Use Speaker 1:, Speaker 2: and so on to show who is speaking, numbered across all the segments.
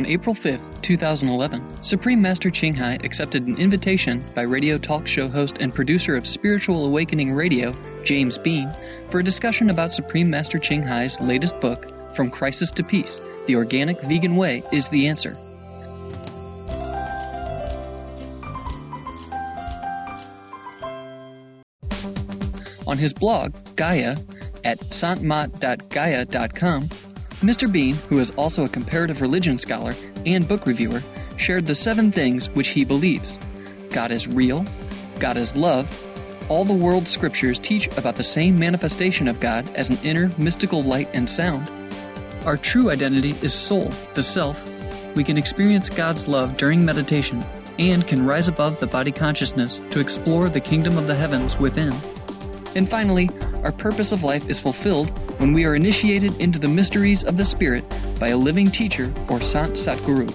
Speaker 1: On April 5th, 2011, Supreme Master Ching Hai accepted an invitation by radio talk show host and producer of Spiritual Awakening Radio, James Bean, for a discussion about Supreme Master Ching Hai's latest book, From Crisis to Peace The Organic Vegan Way is the Answer. On his blog, Gaia, at santmat.gaia.com, Mr. Bean, who is also a comparative religion scholar and book reviewer, shared the seven things which he believes God is real, God is love, all the world's scriptures teach about the same manifestation of God as an inner mystical light and sound. Our true identity is soul, the self. We can experience God's love during meditation and can rise above the body consciousness to explore the kingdom of the heavens within. And finally, our purpose of life is fulfilled when we are initiated into the mysteries of the Spirit by a living teacher or Sant Satguru.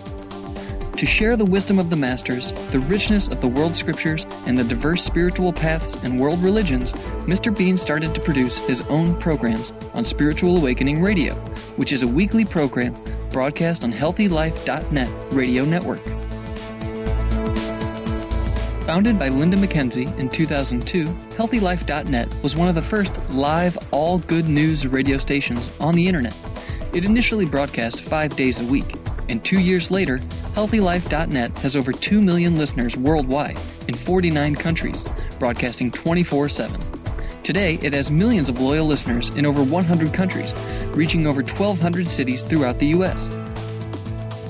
Speaker 1: To share the wisdom of the Masters, the richness of the world scriptures, and the diverse spiritual paths and world religions, Mr. Bean started to produce his own programs on Spiritual Awakening Radio, which is a weekly program broadcast on HealthyLife.net radio network. Founded by Linda McKenzie in 2002, HealthyLife.net was one of the first live, all good news radio stations on the internet. It initially broadcast five days a week, and two years later, HealthyLife.net has over 2 million listeners worldwide in 49 countries, broadcasting 24 7. Today, it has millions of loyal listeners in over 100 countries, reaching over 1,200 cities throughout the U.S.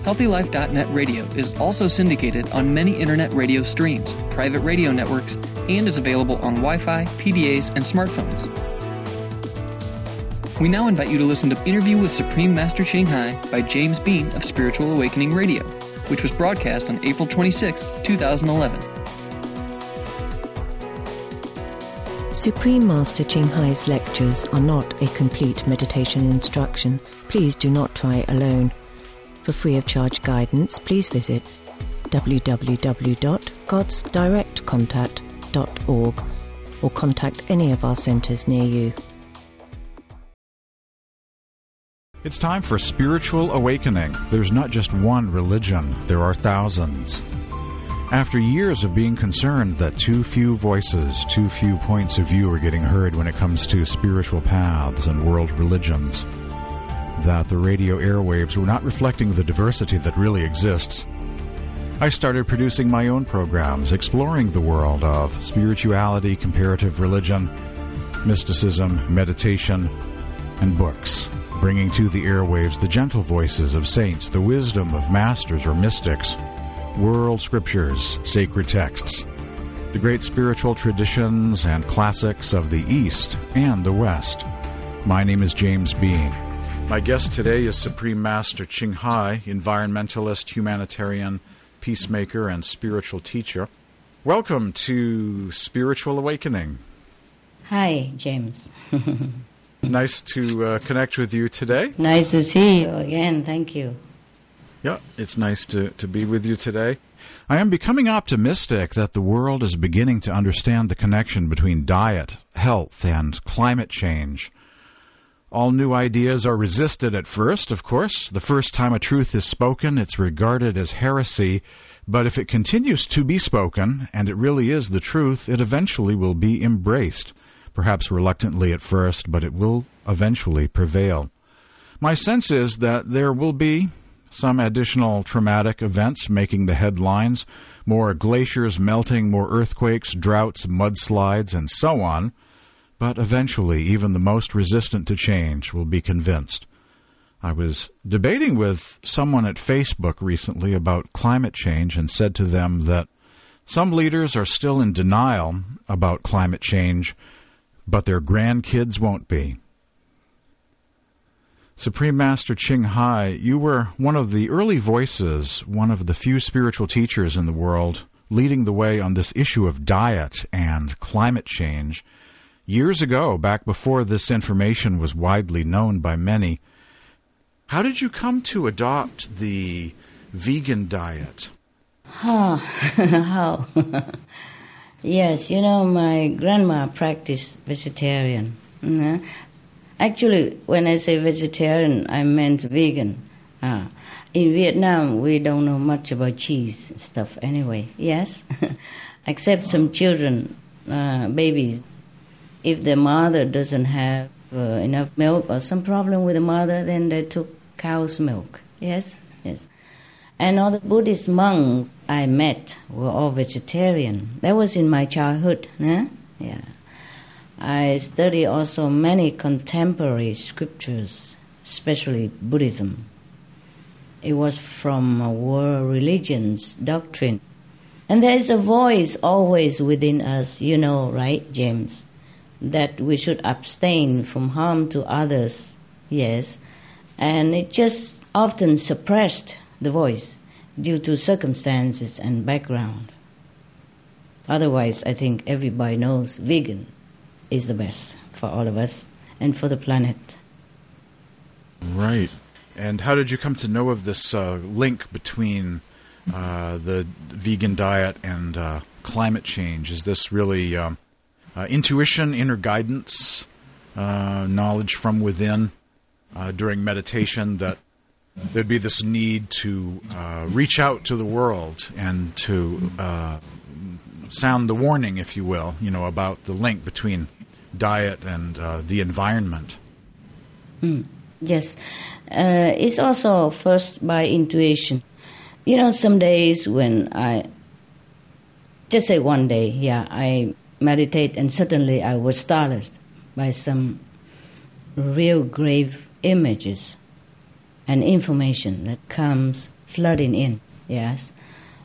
Speaker 1: HealthyLife.net radio is also syndicated on many internet radio streams, private radio networks, and is available on Wi Fi, PDAs, and smartphones. We now invite you to listen to Interview with Supreme Master Ching Hai by James Bean of Spiritual Awakening Radio, which was broadcast on April 26, 2011.
Speaker 2: Supreme Master Ching Hai's lectures are not a complete meditation instruction. Please do not try alone. For free of charge guidance, please visit www.godsdirectcontact.org or contact any of our centres near you.
Speaker 3: It's time for spiritual awakening. There's not just one religion, there are thousands. After years of being concerned that too few voices, too few points of view are getting heard when it comes to spiritual paths and world religions, that the radio airwaves were not reflecting the diversity that really exists, I started producing my own programs exploring the world of spirituality, comparative religion, mysticism, meditation, and books, bringing to the airwaves the gentle voices of saints, the wisdom of masters or mystics, world scriptures, sacred texts, the great spiritual traditions and classics of the East and the West. My name is James Bean. My guest today is Supreme Master Ching Hai, environmentalist, humanitarian, peacemaker, and spiritual teacher. Welcome to Spiritual Awakening.
Speaker 4: Hi, James.
Speaker 3: nice to uh, connect with you today.
Speaker 4: Nice to see you again. Thank you.
Speaker 3: Yeah, it's nice to, to be with you today. I am becoming optimistic that the world is beginning to understand the connection between diet, health, and climate change. All new ideas are resisted at first, of course. The first time a truth is spoken, it's regarded as heresy. But if it continues to be spoken, and it really is the truth, it eventually will be embraced. Perhaps reluctantly at first, but it will eventually prevail. My sense is that there will be some additional traumatic events making the headlines more glaciers melting, more earthquakes, droughts, mudslides, and so on. But eventually, even the most resistant to change will be convinced. I was debating with someone at Facebook recently about climate change and said to them that some leaders are still in denial about climate change, but their grandkids won't be. Supreme Master Ching Hai, you were one of the early voices, one of the few spiritual teachers in the world leading the way on this issue of diet and climate change. Years ago, back before this information was widely known by many, how did you come to adopt the vegan diet?
Speaker 4: Huh, how? yes, you know, my grandma practiced vegetarian. Mm-hmm. Actually, when I say vegetarian, I meant vegan. Ah. in Vietnam, we don't know much about cheese stuff anyway, yes? Except some children, uh, babies. If the mother doesn't have uh, enough milk or some problem with the mother, then they took cow's milk, yes? Yes. And all the Buddhist monks I met were all vegetarian. That was in my childhood, yeah. I study also many contemporary scriptures, especially Buddhism. It was from world religions, doctrine. And there is a voice always within us, you know, right, James? That we should abstain from harm to others, yes. And it just often suppressed the voice due to circumstances and background. Otherwise, I think everybody knows vegan is the best for all of us and for the planet.
Speaker 3: Right. And how did you come to know of this uh, link between uh, the vegan diet and uh, climate change? Is this really um, uh, intuition, inner guidance, uh, knowledge from within uh, during meditation that there'd be this need to reach out to the world and to sound the warning, if you will, you know, about the link between diet and uh, the environment.
Speaker 4: Mm, yes, uh, it's also first by intuition. You know, some days when I just say one day, yeah, I meditate and suddenly I was startled by some real grave images and information that comes flooding in. Yes,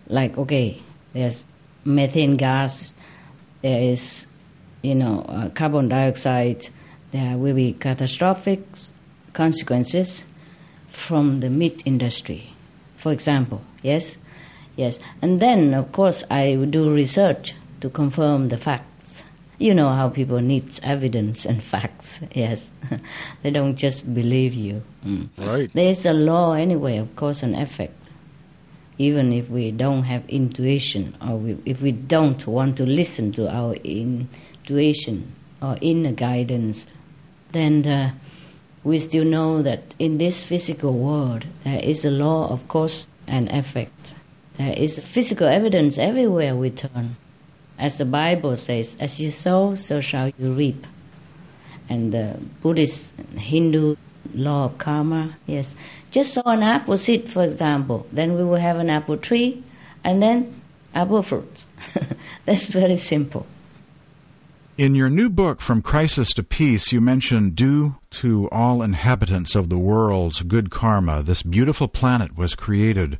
Speaker 4: like okay, there's methane gas, there is you know, uh, carbon dioxide, there will be catastrophic consequences from the meat industry, for example. Yes, yes. And then, of course, I do research to confirm the facts. You know how people need evidence and facts. Yes, they don't just believe you.
Speaker 3: Mm. Right.
Speaker 4: There's a law anyway of cause and effect. Even if we don't have intuition, or we, if we don't want to listen to our intuition or inner guidance, then uh, we still know that in this physical world there is a law of cause and effect. There is physical evidence everywhere we turn. As the Bible says, as you sow, so shall you reap. And the Buddhist, Hindu law of karma, yes. Just sow an apple seed, for example, then we will have an apple tree and then apple fruit. That's very simple.
Speaker 3: In your new book, From Crisis to Peace, you mention due to all inhabitants of the world's good karma, this beautiful planet was created.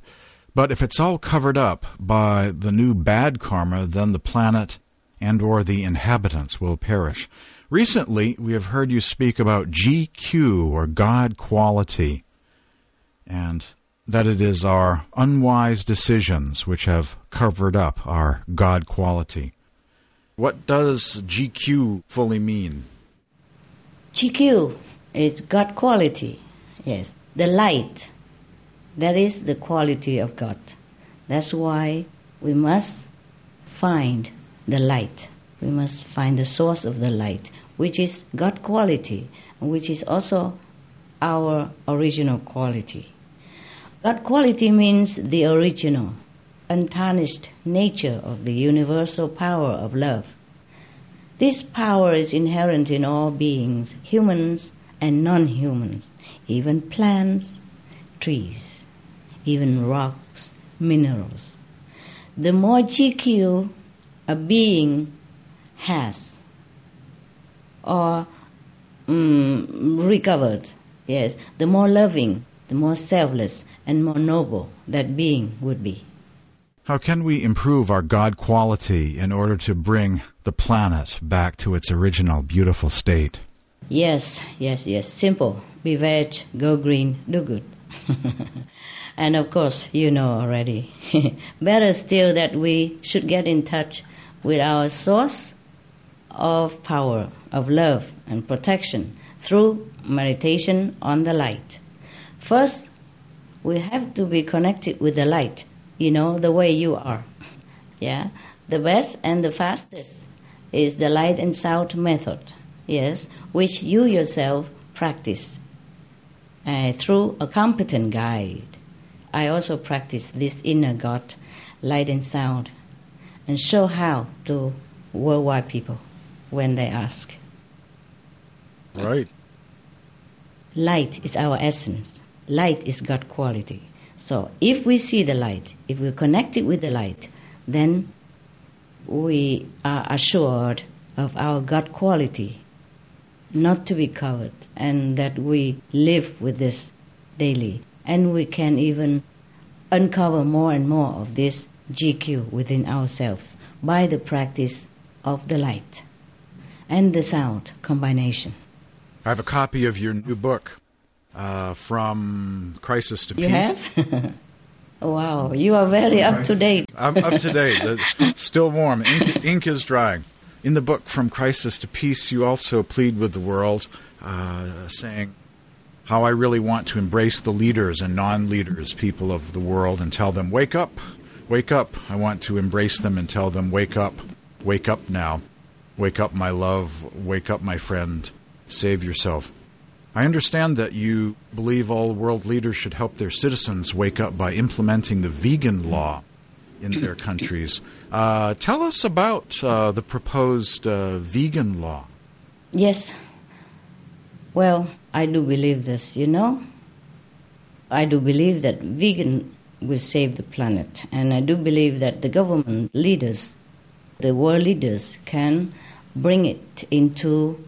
Speaker 3: But if it's all covered up by the new bad karma, then the planet and or the inhabitants will perish. Recently, we have heard you speak about GQ or God quality and that it is our unwise decisions which have covered up our God quality. What does GQ fully mean?
Speaker 4: GQ is God quality. Yes, the light. That is the quality of God. That's why we must find the light. We must find the source of the light, which is God quality, which is also our original quality. God quality means the original, untarnished nature of the universal power of love. This power is inherent in all beings, humans and non humans, even plants, trees, even rocks, minerals. The more GQ a being has or mm, recovered, yes, the more loving, the more selfless, and more noble that being would be.
Speaker 3: How can we improve our God quality in order to bring the planet back to its original beautiful state?
Speaker 4: Yes, yes, yes. Simple. Be veg, go green, do good. and of course, you know already. Better still that we should get in touch with our source of power, of love and protection through meditation on the light. First, we have to be connected with the light, you know, the way you are. Yeah? The best and the fastest is the light and sound method, yes, which you yourself practice uh, through a competent guide I also practice this inner God, light and sound, and show how to worldwide people when they ask.
Speaker 3: Right.
Speaker 4: Light is our essence. Light is God quality. So if we see the light, if we're connected with the light, then we are assured of our God quality, not to be covered, and that we live with this daily. And we can even uncover more and more of this GQ within ourselves by the practice of the light and the sound combination.
Speaker 3: I have a copy of your new book, uh, From Crisis to
Speaker 4: You
Speaker 3: Peace.
Speaker 4: have? wow, you are very up to date.
Speaker 3: I'm up to date. It's still warm. Ink, ink is drying. In the book, From Crisis to Peace, you also plead with the world, uh, saying, How I really want to embrace the leaders and non leaders, people of the world, and tell them, Wake up, wake up. I want to embrace them and tell them, Wake up, wake up now. Wake up, my love. Wake up, my friend. Save yourself. I understand that you believe all world leaders should help their citizens wake up by implementing the vegan law in their countries. Uh, tell us about uh, the proposed uh, vegan law.
Speaker 4: Yes. Well, I do believe this, you know. I do believe that vegan will save the planet. And I do believe that the government leaders, the world leaders, can bring it into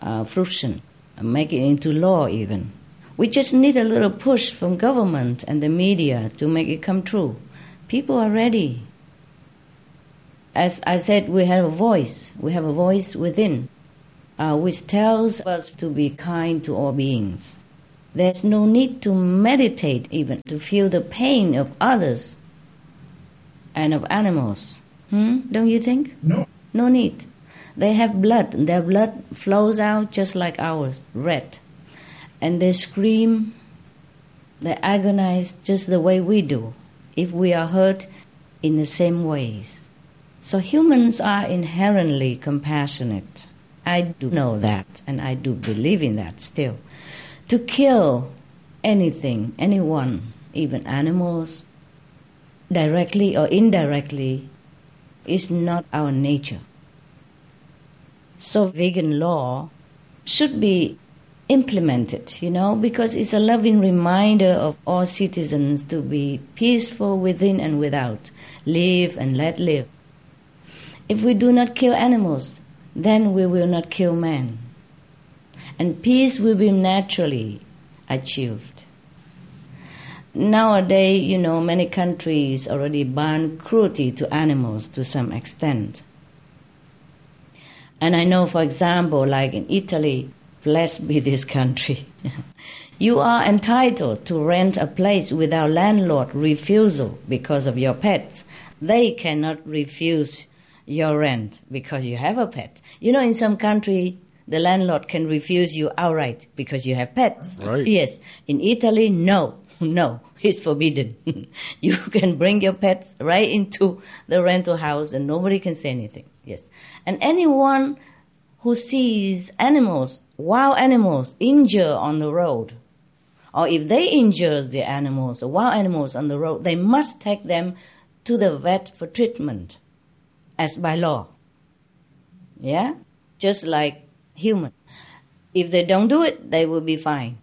Speaker 4: uh, fruition, and make it into law even. We just need a little push from government and the media to make it come true. People are ready. As I said, we have a voice. We have a voice within, uh, which tells us to be kind to all beings. There's no need to meditate even to feel the pain of others and of animals. Hmm? Don't you think?
Speaker 5: No.
Speaker 4: No need. They have blood. Their blood flows out just like ours, red. And they scream, they agonize just the way we do if we are hurt in the same ways. So humans are inherently compassionate. I do know that, and I do believe in that still. To kill anything, anyone, even animals, directly or indirectly, is not our nature. So, vegan law should be implemented, you know, because it's a loving reminder of all citizens to be peaceful within and without, live and let live. If we do not kill animals, then we will not kill men. And peace will be naturally achieved. Nowadays, you know, many countries already ban cruelty to animals to some extent. And I know, for example, like in Italy, blessed be this country, you are entitled to rent a place without landlord refusal because of your pets. They cannot refuse your rent because you have a pet. You know, in some country, the landlord can refuse you outright because you have pets.
Speaker 3: Right.
Speaker 4: Yes. In Italy, no, no, it's forbidden. you can bring your pets right into the rental house and nobody can say anything. Yes. And anyone who sees animals, wild animals, injured on the road, or if they injure the animals, the wild animals on the road, they must take them to the vet for treatment as by law. Yeah? Just like human. If they don't do it, they will be fined.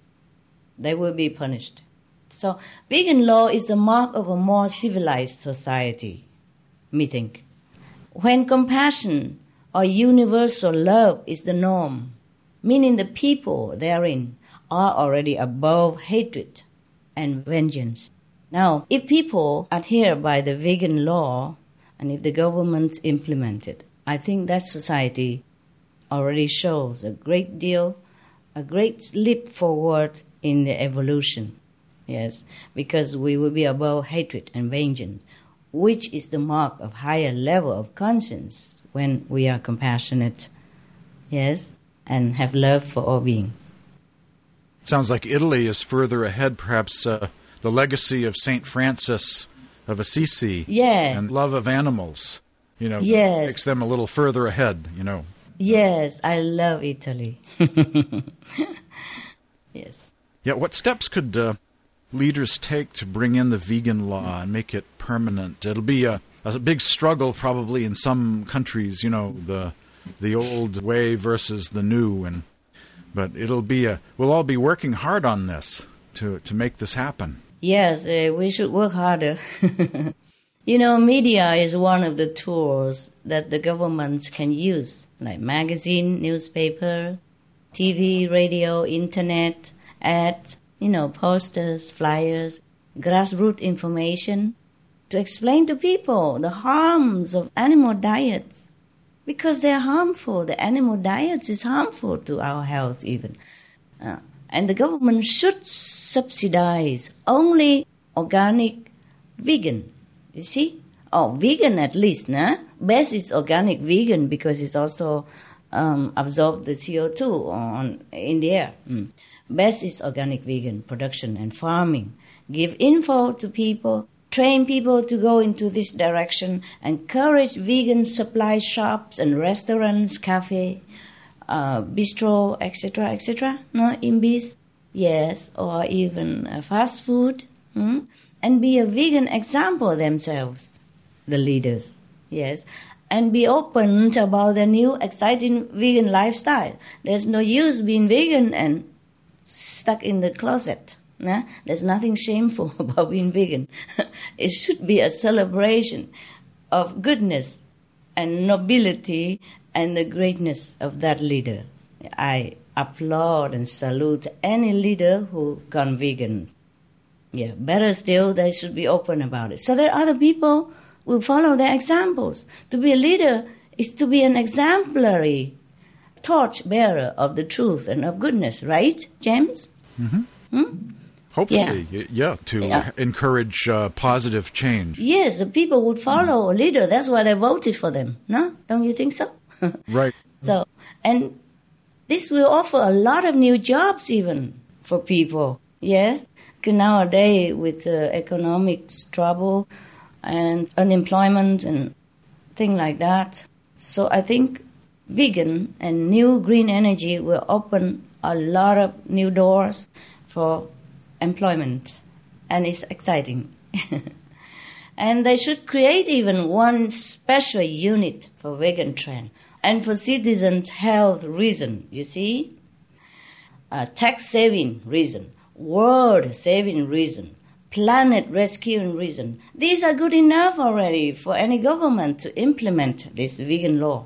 Speaker 4: They will be punished. So vegan law is the mark of a more civilized society, me think. When compassion or universal love is the norm, meaning the people therein are already above hatred and vengeance. Now, if people adhere by the vegan law and if the government implement it, I think that society already shows a great deal, a great leap forward in the evolution. Yes, because we will be above hatred and vengeance, which is the mark of higher level of conscience when we are compassionate, yes, and have love for all beings.
Speaker 3: Sounds like Italy is further ahead, perhaps uh, the legacy of St. Francis of Assisi
Speaker 4: Yeah.
Speaker 3: and love of animals, you know,
Speaker 4: Yes.
Speaker 3: makes them a little further ahead, you know.
Speaker 4: Yes, I love Italy. yes.
Speaker 3: Yeah, what steps could uh, leaders take to bring in the vegan law and make it permanent? It'll be a, a big struggle probably in some countries, you know, the the old way versus the new and but it'll be a we'll all be working hard on this to to make this happen.
Speaker 4: Yes, uh, we should work harder. you know, media is one of the tools that the governments can use, like magazine, newspaper, TV, radio, internet, ads, you know, posters, flyers, grassroots information to explain to people the harms of animal diets because they're harmful. The animal diets is harmful to our health even. Uh, and the government should subsidize only organic vegan. You see? Oh, vegan at least, nah? Best is organic vegan because it's also um, absorb the CO2 on, in the air. Mm. Best is organic vegan production and farming. Give info to people, train people to go into this direction, encourage vegan supply shops and restaurants, cafe, uh, bistro, etc., etc. No, imbis, yes, or even uh, fast food, hmm? and be a vegan example themselves, the leaders. Yes, and be open about the new exciting vegan lifestyle. There's no use being vegan and stuck in the closet. Nah? There's nothing shameful about being vegan. it should be a celebration of goodness and nobility and the greatness of that leader. I applaud and salute any leader who gone vegan. Yeah, better still, they should be open about it. So that other people will follow their examples. To be a leader is to be an exemplary torch bearer of the truth and of goodness, right, James?
Speaker 3: Mm-hmm. Hmm? Hopefully, yeah, yeah to yeah. encourage uh, positive change.
Speaker 4: Yes, the people would follow a leader. That's why they voted for them. No, don't you think so?
Speaker 3: right.
Speaker 4: So, and this will offer a lot of new jobs even for people. Yes, because nowadays with uh, economic trouble, and unemployment and things like that. So I think vegan and new green energy will open a lot of new doors for employment, and it's exciting. and they should create even one special unit for vegan trend and for citizens' health reason. You see, a tax saving reason, world saving reason, planet rescuing reason. These are good enough already for any government to implement this vegan law.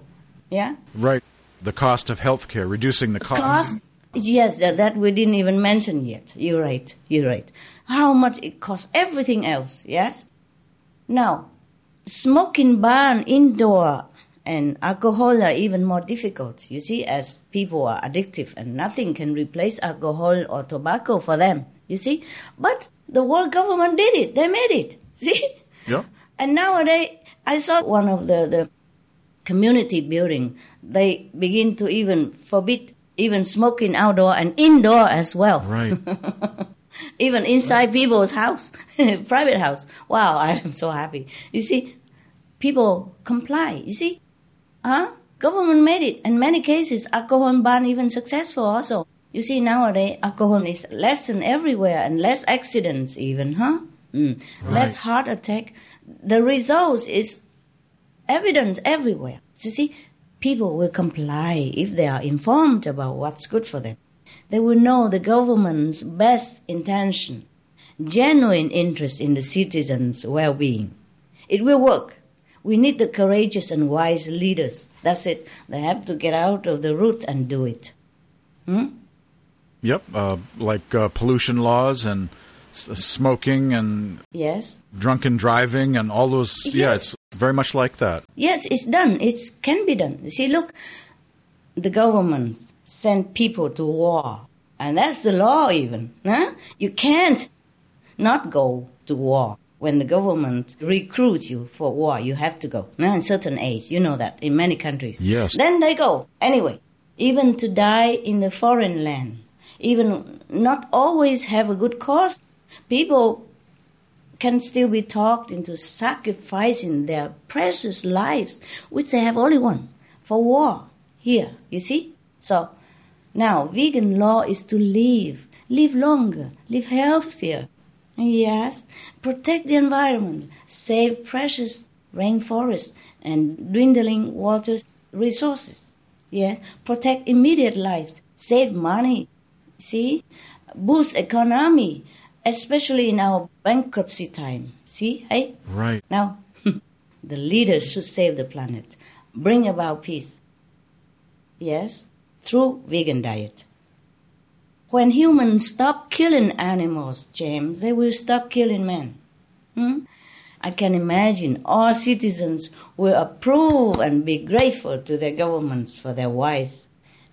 Speaker 4: Yeah?
Speaker 3: Right. The cost of healthcare, reducing the cost.
Speaker 4: cost yes, that, that we didn't even mention yet. You're right. You're right. How much it costs, everything else, yes? Now, smoking ban indoor and alcohol are even more difficult. You see, as people are addictive and nothing can replace alcohol or tobacco for them. You see? But the world government did it. They made it. See?
Speaker 3: Yeah.
Speaker 4: And nowadays, I saw one of the, the community building. They begin to even forbid even smoking outdoor and indoor as well.
Speaker 3: Right.
Speaker 4: even inside right. people's house, private house. Wow, I am so happy. You see, people comply. You see, huh? Government made it. In many cases, alcohol ban even successful also. You see, nowadays, alcohol is less than everywhere and less accidents even, huh? Mm. Right. Less heart attack. The results is evidence everywhere. You see, people will comply if they are informed about what's good for them. They will know the government's best intention, genuine interest in the citizens' well-being. It will work. We need the courageous and wise leaders. That's it. They have to get out of the roots and do it. Hmm?
Speaker 3: Yep, uh, like uh, pollution laws and s- smoking and
Speaker 4: yes,
Speaker 3: drunken driving and all those. Yes. Yeah, it's very much like that.
Speaker 4: Yes, it's done. It can be done. You see, look, the governments send people to war, and that's the law. Even huh? you can't not go to war when the government recruits you for war. You have to go. Now, in certain age, you know that in many countries.
Speaker 3: Yes.
Speaker 4: Then they go anyway, even to die in the foreign land even not always have a good cause. People can still be talked into sacrificing their precious lives, which they have only one, for war here, you see? So now vegan law is to live, live longer, live healthier, Yes. Protect the environment, save precious rainforests and dwindling water resources. Yes. Protect immediate lives, save money. See? Boost economy, especially in our bankruptcy time. See? Hey?
Speaker 3: Right.
Speaker 4: Now, the leaders should save the planet, bring about peace. Yes, through vegan diet. When humans stop killing animals, James, they will stop killing men. Hmm? I can imagine all citizens will approve and be grateful to their governments for their wise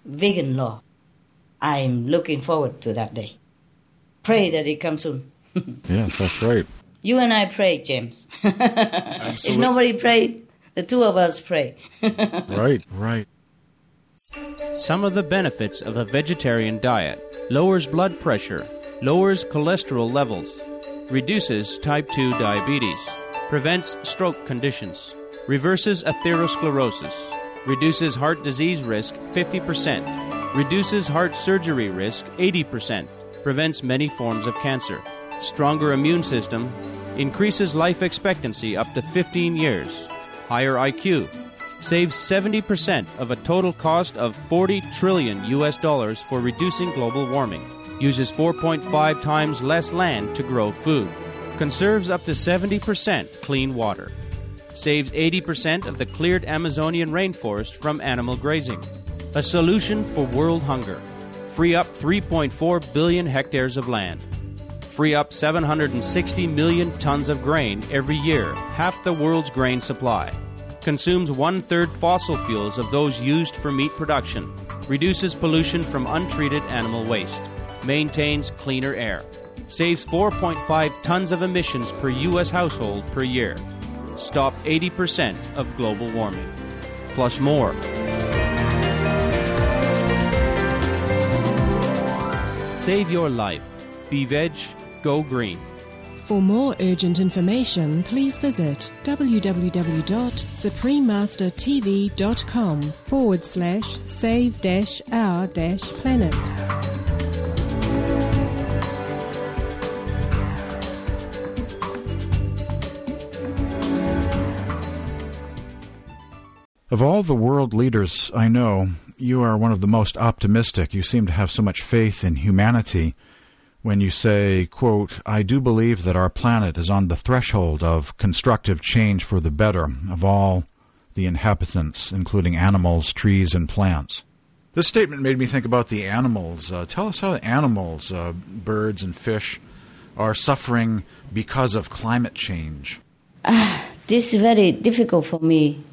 Speaker 4: vegan law. I'm looking forward to that day. Pray that it comes soon.
Speaker 3: yes, that's right.
Speaker 4: You and I pray, James. if nobody prayed, the two of us pray.
Speaker 3: right, right.
Speaker 5: Some of the benefits of a vegetarian diet lowers blood pressure, lowers cholesterol levels, reduces type 2 diabetes, prevents stroke conditions, reverses atherosclerosis, reduces heart disease risk 50%, reduces heart surgery risk 80%, prevents many forms of cancer, stronger immune system, increases life expectancy up to 15 years, higher IQ, saves 70% of a total cost of 40 trillion US dollars for reducing global warming, uses 4.5 times less land to grow food, conserves up to 70% clean water, saves 80% of the cleared Amazonian rainforest from animal grazing, a solution for world hunger, free up 3.4 billion hectares of land, free up 760 million tons of grain every year, half the world's grain supply consumes one third fossil fuels of those used for meat production, reduces pollution from untreated animal waste, maintains cleaner air, saves 4.5 tons of emissions per U.S. household per year, stop 80% of global warming, plus more. Save your life. Be veg, go green.
Speaker 6: For more urgent information, please visit www.suprememastertv.com forward slash save dash our dash planet.
Speaker 3: Of all the world leaders I know, you are one of the most optimistic. You seem to have so much faith in humanity when you say, quote, I do believe that our planet is on the threshold of constructive change for the better of all the inhabitants, including animals, trees, and plants. This statement made me think about the animals. Uh, tell us how animals, uh, birds and fish, are suffering because of climate change.
Speaker 4: Uh, this is very difficult for me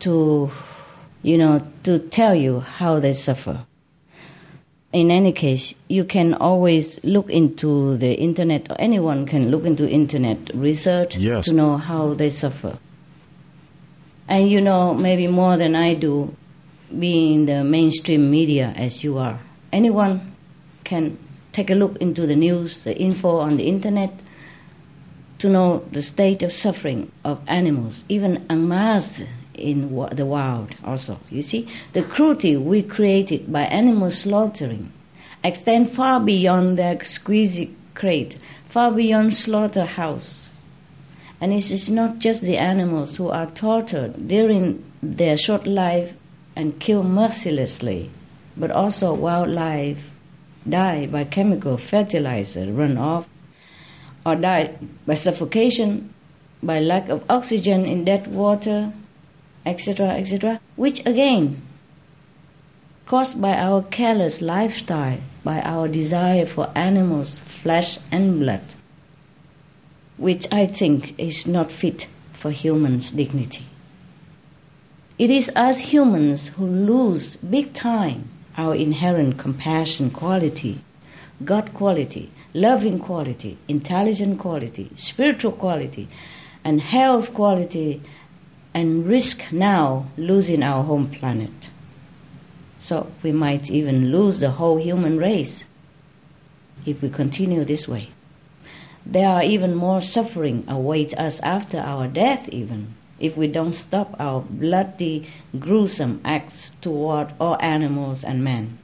Speaker 4: to, you know, to tell you how they suffer. In any case, you can always look into the internet, or anyone can look into internet research
Speaker 3: yes.
Speaker 4: to know how they suffer. And you know, maybe more than I do, being in the mainstream media as you are. Anyone can take a look into the news, the info on the internet, to know the state of suffering of animals, even en in the wild also. You see, the cruelty we created by animal slaughtering extend far beyond the squeezy crate, far beyond slaughterhouse. And it is not just the animals who are tortured during their short life and killed mercilessly, but also wildlife die by chemical fertilizer runoff or die by suffocation, by lack of oxygen in dead water, etc., etc., which again, caused by our careless lifestyle, by our desire for animals' flesh and blood, which I think is not fit for humans' dignity. It is us humans who lose big time our inherent compassion quality, God quality, loving quality, intelligent quality, spiritual quality, and health quality and risk now losing our home planet. So we might even lose the whole human race if we continue this way. There are even more suffering awaits us after our death even if we don't stop our bloody, gruesome acts toward all animals and men.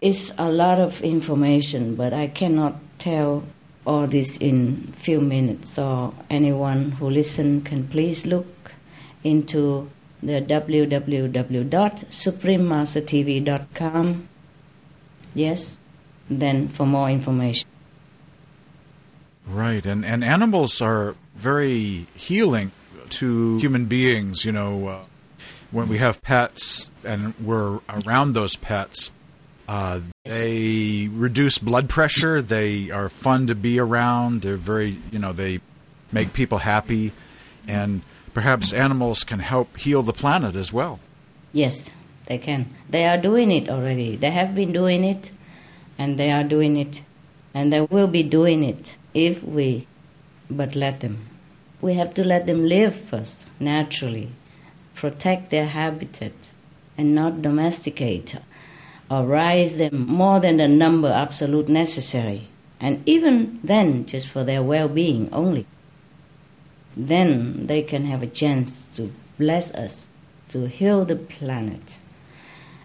Speaker 4: It's a lot of information, but I cannot tell all this in few minutes. So anyone who listen can please look into the www.suprememastertv.com. Yes, then for more information.
Speaker 3: Right, and and animals are very healing to human beings. You know, uh, when we have pets and we're around those pets, uh, they reduce blood pressure. They are fun to be around. They're very, you know, they make people happy, and perhaps animals can help heal the planet as well.
Speaker 4: Yes, they can. They are doing it already. They have been doing it, and they are doing it, and they will be doing it if we but let them. We have to let them live first, naturally, protect their habitat, and not domesticate or them more than the number absolute necessary, and even then, just for their well being only. Then they can have a chance to bless us, to heal the planet,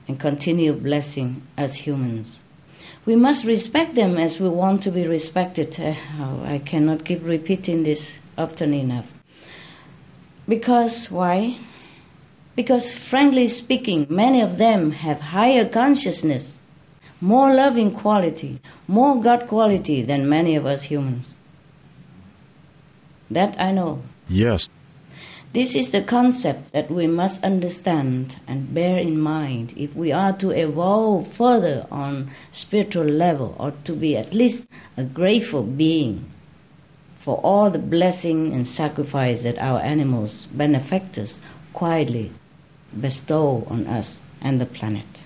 Speaker 4: and continue blessing us humans we must respect them as we want to be respected. Uh, oh, I cannot keep repeating this often enough. Because, why? Because, frankly speaking, many of them have higher consciousness, more loving quality, more God quality than many of us humans. That I know.
Speaker 3: Yes.
Speaker 4: This is the concept that we must understand and bear in mind if we are to evolve further on spiritual level or to be at least a grateful being for all the blessing and sacrifice that our animals, benefactors, quietly bestow on us and the planet.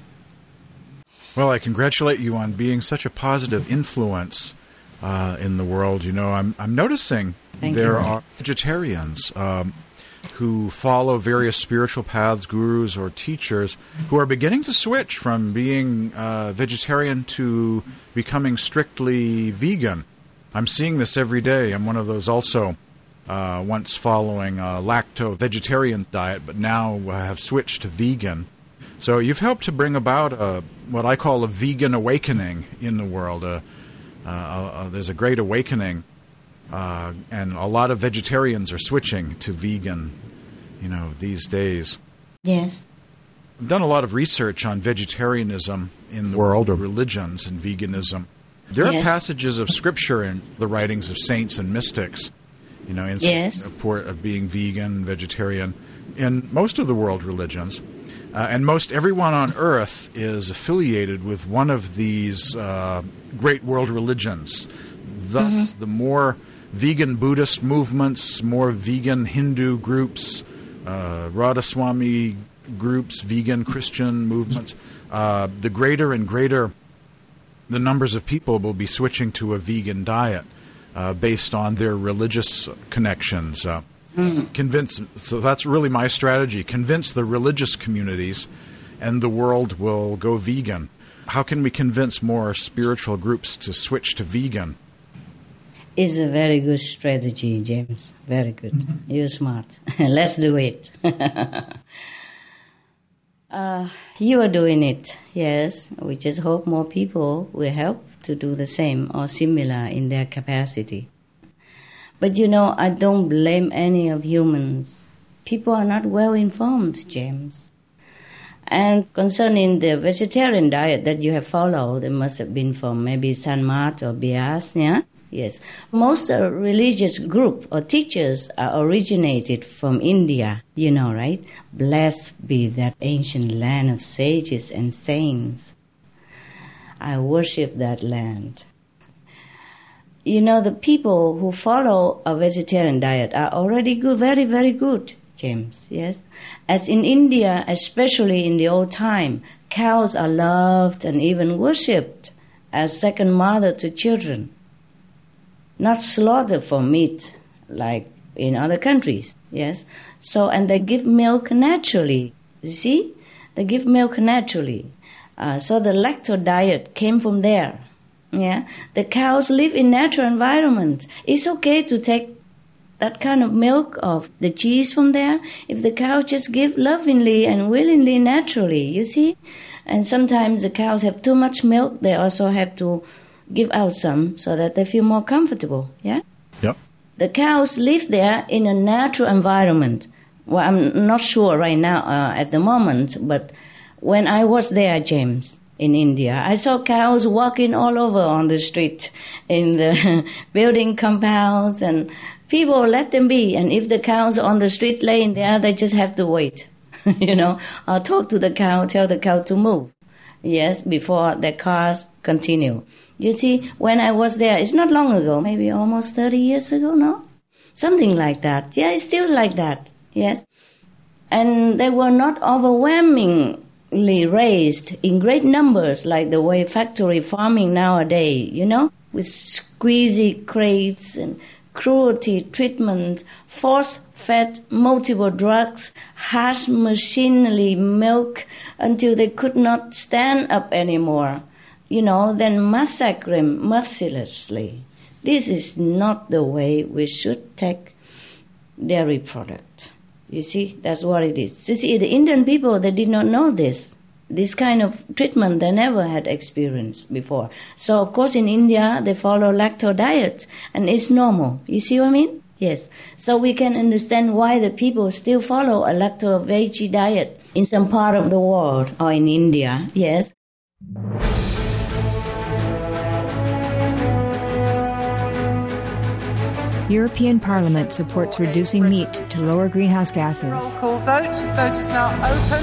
Speaker 3: Well, I congratulate you on being such a positive influence uh, in the world. You know, I'm I'm noticing
Speaker 4: Thank
Speaker 3: there
Speaker 4: you.
Speaker 3: are vegetarians. Um, who follow various spiritual paths, gurus, or teachers who are beginning to switch from being uh, vegetarian to becoming strictly vegan. I'm seeing this every day. I'm one of those also. Uh, once following a lacto vegetarian diet, but now have switched to vegan. So you've helped to bring about a, what I call a vegan awakening in the world. Uh, uh, there's a great awakening uh, and a lot of vegetarians are switching to vegan, you know, these days.
Speaker 4: Yes.
Speaker 3: I've done a lot of research on vegetarianism in the world of religions and veganism. There are passages of scripture in the writings of saints and mystics, you know, in
Speaker 4: Yes.
Speaker 3: support of being vegan, vegetarian, in most of the world religions. Uh, and most everyone on earth is affiliated with one of these uh, great world religions. Thus, the more vegan Buddhist movements, more vegan Hindu groups, uh, Radhaswami groups, vegan Christian movements, uh, the greater and greater the numbers of people will be switching to a vegan diet uh, based on their religious connections. Uh, Convince. So that's really my strategy. Convince the religious communities, and the world will go vegan. How can we convince more spiritual groups to switch to vegan?
Speaker 4: It's a very good strategy, James. Very good. You're smart. Let's do it. uh, you are doing it, yes. We just hope more people will help to do the same or similar in their capacity. But you know, I don't blame any of humans. People are not well informed, James. And concerning the vegetarian diet that you have followed, it must have been from maybe Sant Mat or Beas, yeah? Yes. Most uh, religious group or teachers are originated from India, you know, right? Blessed be that ancient land of sages and saints. I worship that land. You know, the people who follow a vegetarian diet are already good, very, very good, James, yes? As in India, especially in the old time, cows are loved and even worshipped as second mother to children not slaughtered for meat like in other countries. Yes. So, and they give milk naturally. You see? They give milk naturally. Uh, so the lacto diet came from there. Yeah. The cows live in natural environment. It's okay to take that kind of milk of the cheese from there if the cow just give lovingly and willingly naturally, you see? And sometimes the cows have too much milk. They also have to give out some so that they feel more comfortable. Yeah?
Speaker 3: Yep.
Speaker 4: The cows live there in a natural environment. Well, I'm not sure right now uh, at the moment, but when I was there, James, in India, I saw cows walking all over on the street, in the building compounds, and people let them be. And if the cows on the street laying there, they just have to wait. you know, I'll talk to the cow, tell the cow to move. Yes, before the cars continue. You see, when I was there, it's not long ago, maybe almost 30 years ago, no? Something like that. Yeah, it's still like that. Yes. And they were not overwhelmingly raised in great numbers like the way factory farming nowadays, you know, with squeezy crates and cruelty treatment, force fed multiple drugs, harsh machinery milk until they could not stand up anymore you know, then massacre him mercilessly. This is not the way we should take dairy product. You see, that's what it is. You see, the Indian people, they did not know this. This kind of treatment they never had experienced before. So, of course, in India, they follow lacto diet, and it's normal. You see what I mean? Yes. So we can understand why the people still follow a lacto veggie diet in some part of the world or in India. Yes.
Speaker 7: European Parliament supports reducing meat to lower greenhouse gases.
Speaker 8: Roll call vote. Vote is now open.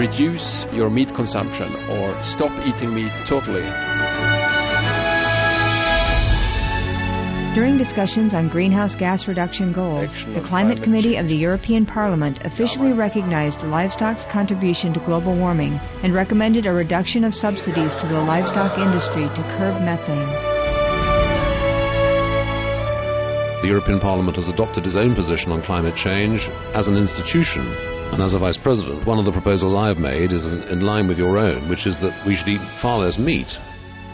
Speaker 9: Reduce your meat consumption or stop eating meat totally.
Speaker 7: During discussions on greenhouse gas reduction goals, the Climate Committee of the European Parliament officially recognized livestock's contribution to global warming and recommended a reduction of subsidies to the livestock industry to curb methane.
Speaker 10: The European Parliament has adopted its own position on climate change as an institution. And as a Vice President, one of the proposals I have made is in, in line with your own, which is that we should eat far less meat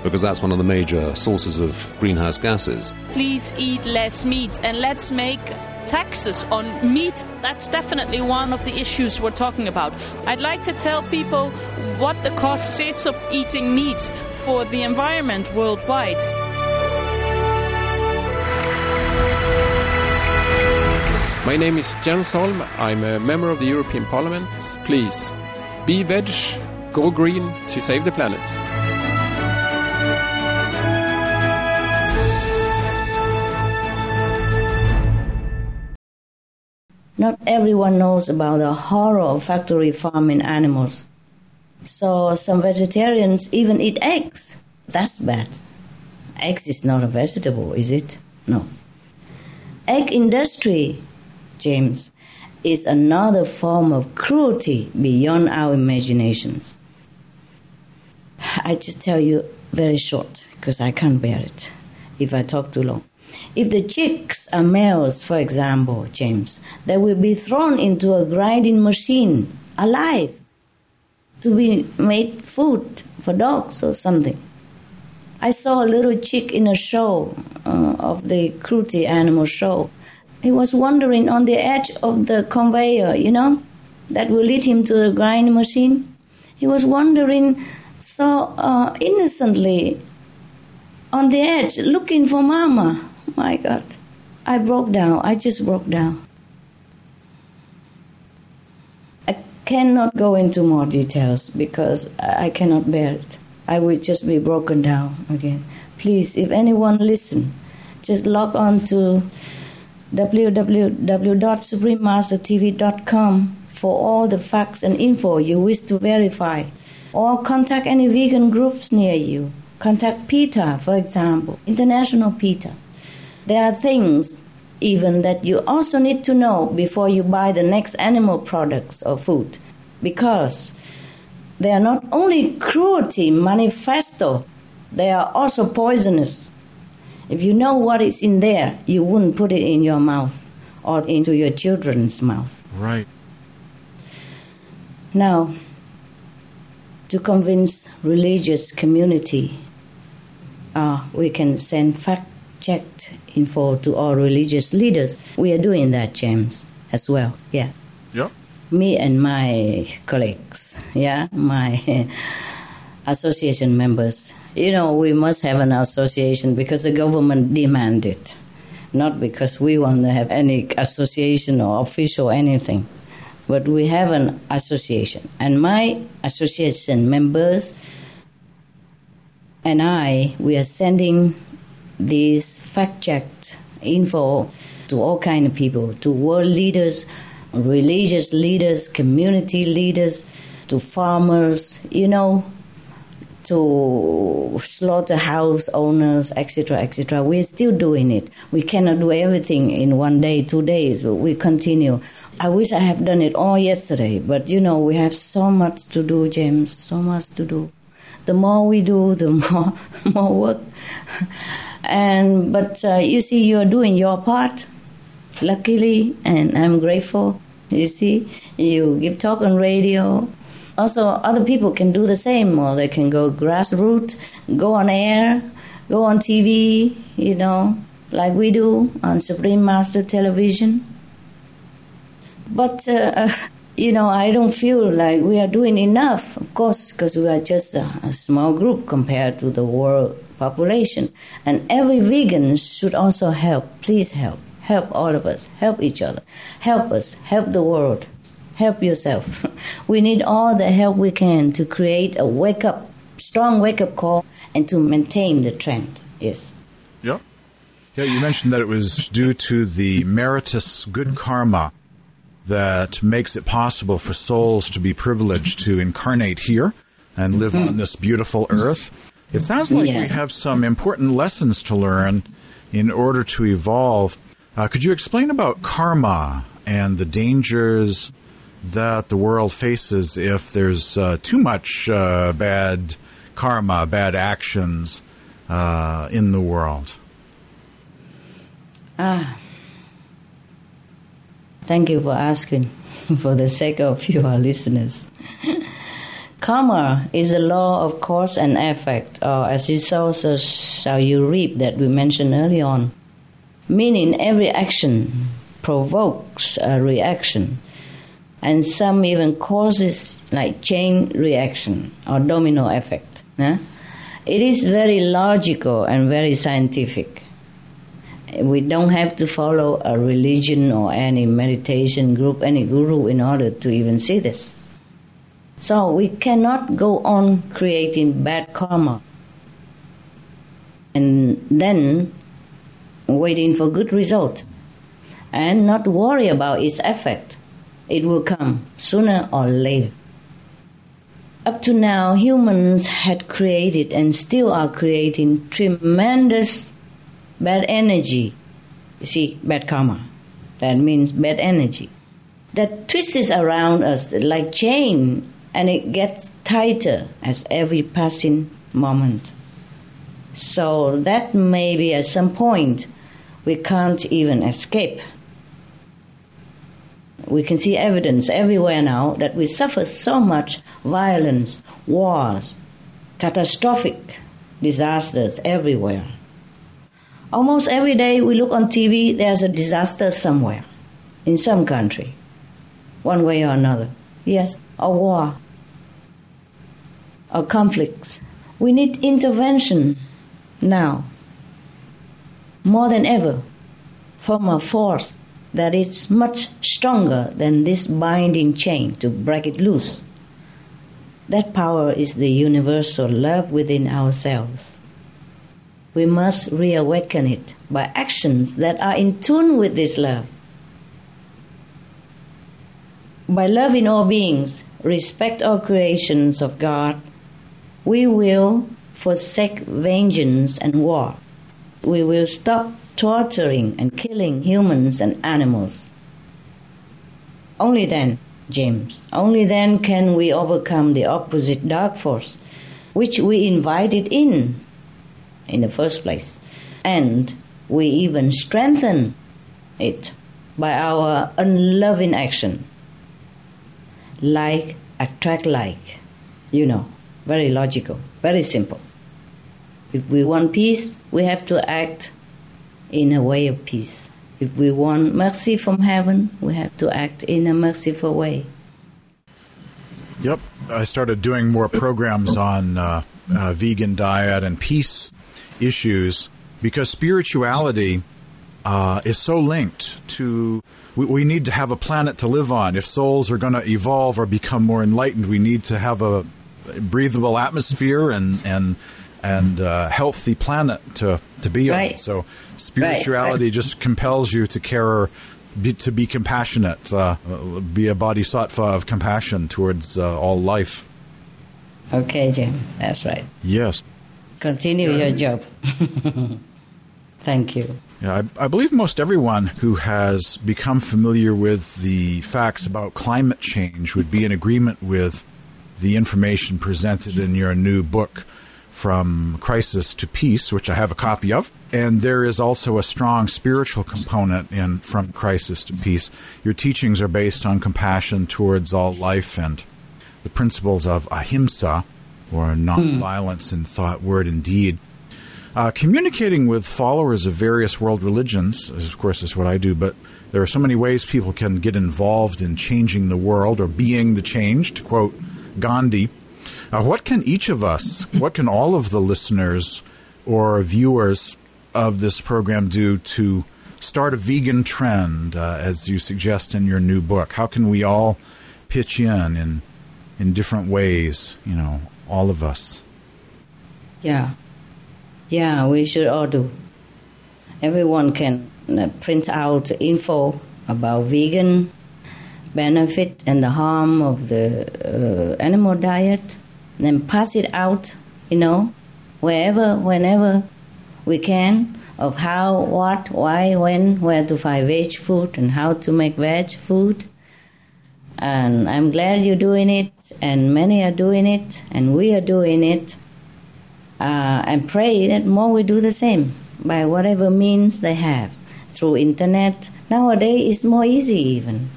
Speaker 10: because that's one of the major sources of greenhouse gases.
Speaker 11: Please eat less meat and let's make taxes on meat. That's definitely one of the issues we're talking about. I'd like to tell people what the cost is of eating meat for the environment worldwide.
Speaker 9: My name is Jens Holm. I'm a member of the European Parliament. Please be veg, go green to save the planet.
Speaker 4: Not everyone knows about the horror of factory farming animals. So some vegetarians even eat eggs. That's bad. Eggs is not a vegetable, is it? No. Egg industry, James, is another form of cruelty beyond our imaginations. I just tell you very short because I can't bear it if I talk too long. If the chicks are males, for example, James, they will be thrown into a grinding machine alive to be made food for dogs or something. I saw a little chick in a show uh, of the cruelty animal show. He was wandering on the edge of the conveyor, you know, that will lead him to the grinding machine. He was wandering so uh, innocently on the edge, looking for mama my God. I broke down. I just broke down. I cannot go into more details because I cannot bear it. I will just be broken down again. Please, if anyone listen, just log on to www.suprememastertv.com for all the facts and info you wish to verify. Or contact any vegan groups near you. Contact PETA, for example, International PETA. There are things even that you also need to know before you buy the next animal products or food because they are not only cruelty manifesto, they are also poisonous. If you know what is in there, you wouldn't put it in your mouth or into your children's mouth.
Speaker 3: Right.
Speaker 4: Now, to convince religious community, uh, we can send fact checked info to all religious leaders. We are doing that, James, as well. Yeah.
Speaker 3: Yep.
Speaker 4: me and my colleagues, yeah, my association members, you know, we must have an association because the government demand it, not because we want to have any association or official anything. But we have an association, and my association members and I, we are sending these fact-checked info to all kind of people, to world leaders, religious leaders, community leaders, to farmers, you know, to slaughterhouse owners, etc., etc. We're still doing it. We cannot do everything in one day, two days, but we continue. I wish I have done it all yesterday, but you know, we have so much to do, James, so much to do. The more we do, the more, more work. And but uh, you see, you're doing your part, luckily, and I'm grateful. You see, you give talk on radio, also other people can do the same. Or they can go grassroots go on air go on tv you know like we do on supreme master television. But uh, you know i don't feel like we are doing enough of course because we are just a, a small group compared to the world population and every vegan should also help please help help all of us help each other help us help the world help yourself. we need all the help we can to create a wake up, strong wake up call and to maintain the trend. Yes.
Speaker 3: Yeah. Yeah, you mentioned that it was due to the meritorious good karma that makes it possible for souls to be privileged to incarnate here and live mm-hmm. on this beautiful earth. It sounds like yes. we have some important lessons to learn in order to evolve. Uh, could you explain about karma and the dangers that the world faces if there's uh, too much uh, bad karma, bad actions uh, in the world?
Speaker 4: Ah, thank you for asking. For the sake of your listeners, karma is a law of cause and effect, or as it so shall you reap that we mentioned early on. Meaning, every action provokes a reaction and some even causes like chain reaction or domino effect. Yeah? It is very logical and very scientific. We don't have to follow a religion or any meditation group, any guru, in order to even see this. So we cannot go on creating bad karma and then waiting for good result and not worry about its effect it will come sooner or later. Up to now, humans had created and still are creating tremendous bad energy. You see, bad karma. That means bad energy. That twists around us like chain and it gets tighter as every passing moment. So that maybe at some point we can't even escape we can see evidence everywhere now that we suffer so much violence, wars, catastrophic disasters everywhere. Almost every day we look on TV, there's a disaster somewhere, in some country, one way or another. Yes, a war, or conflicts. We need intervention now, more than ever, from a force that is much stronger than this binding chain to break it loose. That power is the universal love within ourselves. We must reawaken it by actions that are in tune with this love. By loving all beings, respect all creations of God, we will forsake vengeance and war. We will stop torturing and killing humans and animals. Only then, James, only then can we overcome the opposite dark force, which we invited in in the first place. And we even strengthen it by our unloving action. Like attract like, you know, very logical, very simple. If we want peace, we have to act in a way of peace. If we want mercy from heaven, we have to act in a merciful way.
Speaker 3: Yep. I started doing more programs on uh, uh, vegan diet and peace issues because spirituality uh, is so linked to. We, we, need to have a planet to live on. If souls are going to evolve or become more enlightened, we need to have a breathable atmosphere and and and uh, healthy planet to to be
Speaker 4: right.
Speaker 3: on. So spirituality
Speaker 4: right.
Speaker 3: just compels you to care. Be, to be compassionate, uh, be a bodhisattva of compassion towards uh, all life.
Speaker 4: Okay, Jim, that's right.
Speaker 3: Yes.
Speaker 4: Continue your job. Thank you.
Speaker 3: Yeah, I, I, believe most everyone who has become familiar with the facts about climate change would be in agreement with the information presented in your new book, From Crisis to Peace, which I have a copy of. And there is also a strong spiritual component in From Crisis to Peace. Your teachings are based on compassion towards all life and the principles of ahimsa, or nonviolence in thought, word, and deed. Uh, communicating with followers of various world religions, of course, is what I do, but there are so many ways people can get involved in changing the world or being the change, to quote Gandhi. Uh, what can each of us, what can all of the listeners or viewers of this program do to start a vegan trend, uh, as you suggest in your new book? How can we all pitch in in, in different ways, you know, all of us?
Speaker 4: Yeah. Yeah, we should all do. Everyone can uh, print out info about vegan benefit and the harm of the uh, animal diet, then pass it out, you know, wherever, whenever we can, of how, what, why, when, where to find veg food and how to make veg food. And I'm glad you're doing it, and many are doing it, and we are doing it. Uh, and pray that more will do the same by whatever means they have through internet. Nowadays, it's more easy even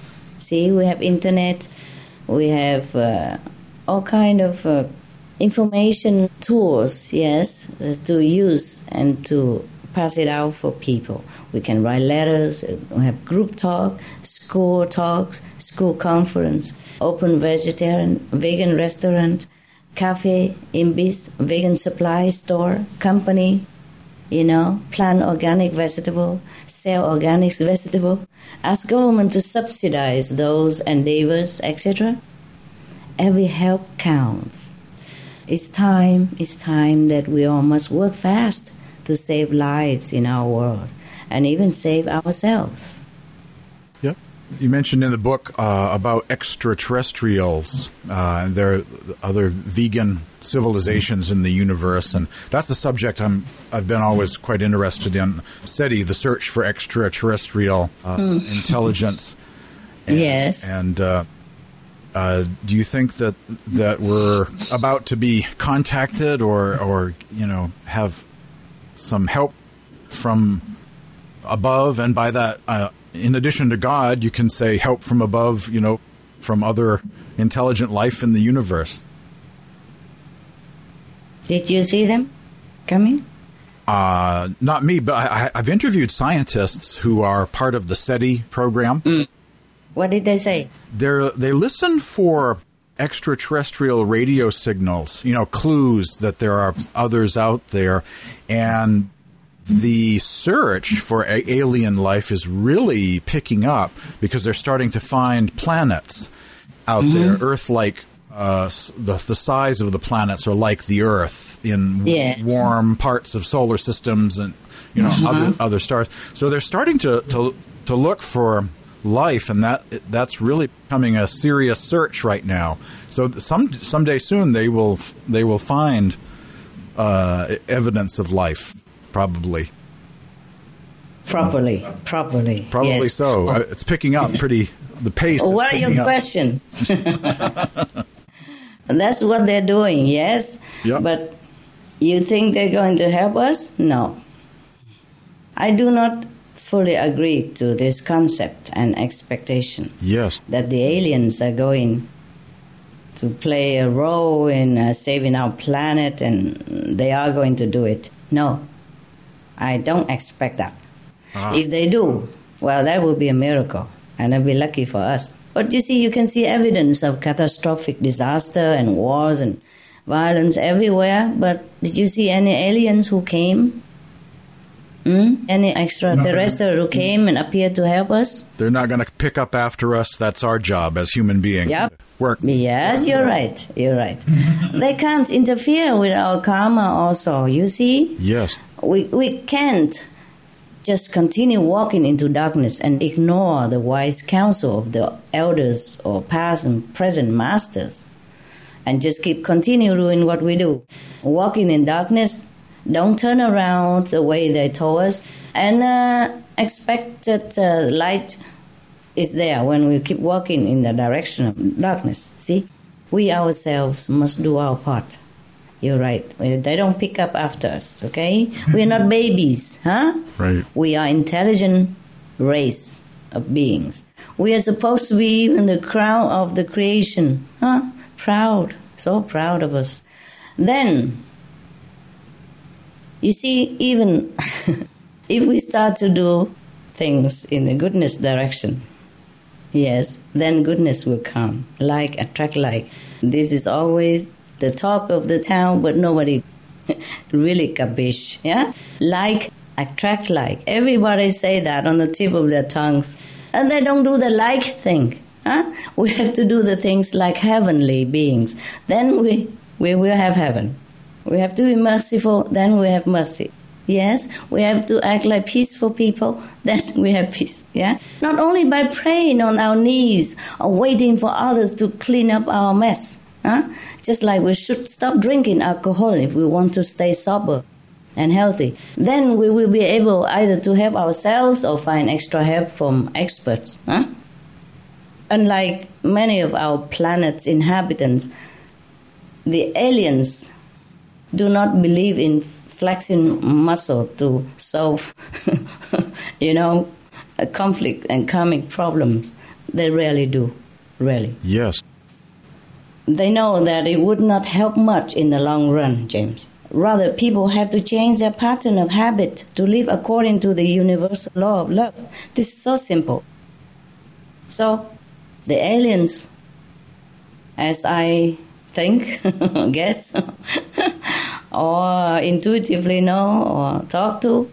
Speaker 4: See, we have internet, we have uh, all kind of uh, information tools, yes, to use and to pass it out for people. We can write letters, we have group talk, school talks, school conference, open vegetarian, vegan restaurant, cafe, imbis, vegan supply store, company, you know, plant organic vegetable, sell organic vegetable, ask government to subsidize those endeavors, etc. Every help counts. It's time, it's time that we all must work fast to save lives in our world and even save ourselves.
Speaker 3: You mentioned in the book uh, about extraterrestrials uh, and there are other vegan civilizations in the universe, and that's a subject I'm I've been always quite interested in. SETI, the search for extraterrestrial uh, mm. intelligence.
Speaker 4: And, yes.
Speaker 3: And uh, uh, do you think that that we're about to be contacted, or or you know have some help from above? And by that, uh, in addition to God, you can say help from above. You know, from other intelligent life in the universe.
Speaker 4: Did you see them coming?
Speaker 3: Uh, not me, but I, have interviewed scientists who are part of the SETI program.
Speaker 4: Mm. What did they say?
Speaker 3: They're, they listen for extraterrestrial radio signals, you know, clues that there are others out there, and the search for a- alien life is really picking up because they're starting to find planets out mm-hmm. there, Earth-like uh, the the size of the planets are like the Earth in
Speaker 4: yes.
Speaker 3: warm parts of solar systems and you know uh-huh. other other stars. So they're starting to, to to look for life, and that that's really becoming a serious search right now. So some someday soon they will they will find uh, evidence of life, probably.
Speaker 4: Properly, properly,
Speaker 3: probably
Speaker 4: yes.
Speaker 3: so. Oh. It's picking up pretty. The pace.
Speaker 4: What are your
Speaker 3: up.
Speaker 4: questions? And that's what they're doing, yes?
Speaker 3: Yep.
Speaker 4: But you think they're going to help us? No. I do not fully agree to this concept and expectation.
Speaker 3: Yes.
Speaker 4: That the aliens are going to play a role in uh, saving our planet and they are going to do it. No. I don't expect that. Ah. If they do, well, that would be a miracle and it'd be lucky for us. But you see, you can see evidence of catastrophic disaster and wars and violence everywhere. But did you see any aliens who came? Hmm? Any extraterrestrial who came and appeared to help us?
Speaker 3: They're not going to pick up after us. That's our job as human beings.
Speaker 4: Yep.
Speaker 3: Work.
Speaker 4: Yes, you're right. You're right. they can't interfere with our karma also, you see?
Speaker 3: Yes.
Speaker 4: We, we can't just continue walking into darkness and ignore the wise counsel of the elders or past and present masters and just keep continue doing what we do. Walking in darkness, don't turn around the way they told us and uh, expect that uh, light is there when we keep walking in the direction of darkness. See? We ourselves must do our part. You're right. They don't pick up after us, okay? We're not babies, huh?
Speaker 3: Right.
Speaker 4: We are intelligent race of beings. We are supposed to be even the crown of the creation, huh? Proud, so proud of us. Then, you see, even if we start to do things in the goodness direction, yes, then goodness will come. Like attract like. This is always the talk of the town, but nobody really capish. Yeah, like attract like. Everybody say that on the tip of their tongues, and they don't do the like thing. Huh? We have to do the things like heavenly beings. Then we we will have heaven. We have to be merciful. Then we have mercy. Yes, we have to act like peaceful people, then we have peace. Yeah? Not only by praying on our knees or waiting for others to clean up our mess. Huh? Just like we should stop drinking alcohol if we want to stay sober and healthy. Then we will be able either to help ourselves or find extra help from experts. Huh? Unlike many of our planet's inhabitants, the aliens do not believe in flexing muscle to solve, you know, a conflict and karmic problems. They rarely do, really.
Speaker 3: Yes.
Speaker 4: They know that it would not help much in the long run, James. Rather, people have to change their pattern of habit to live according to the universal law of love. This is so simple. So, the aliens, as I think, guess, or intuitively know or talk to,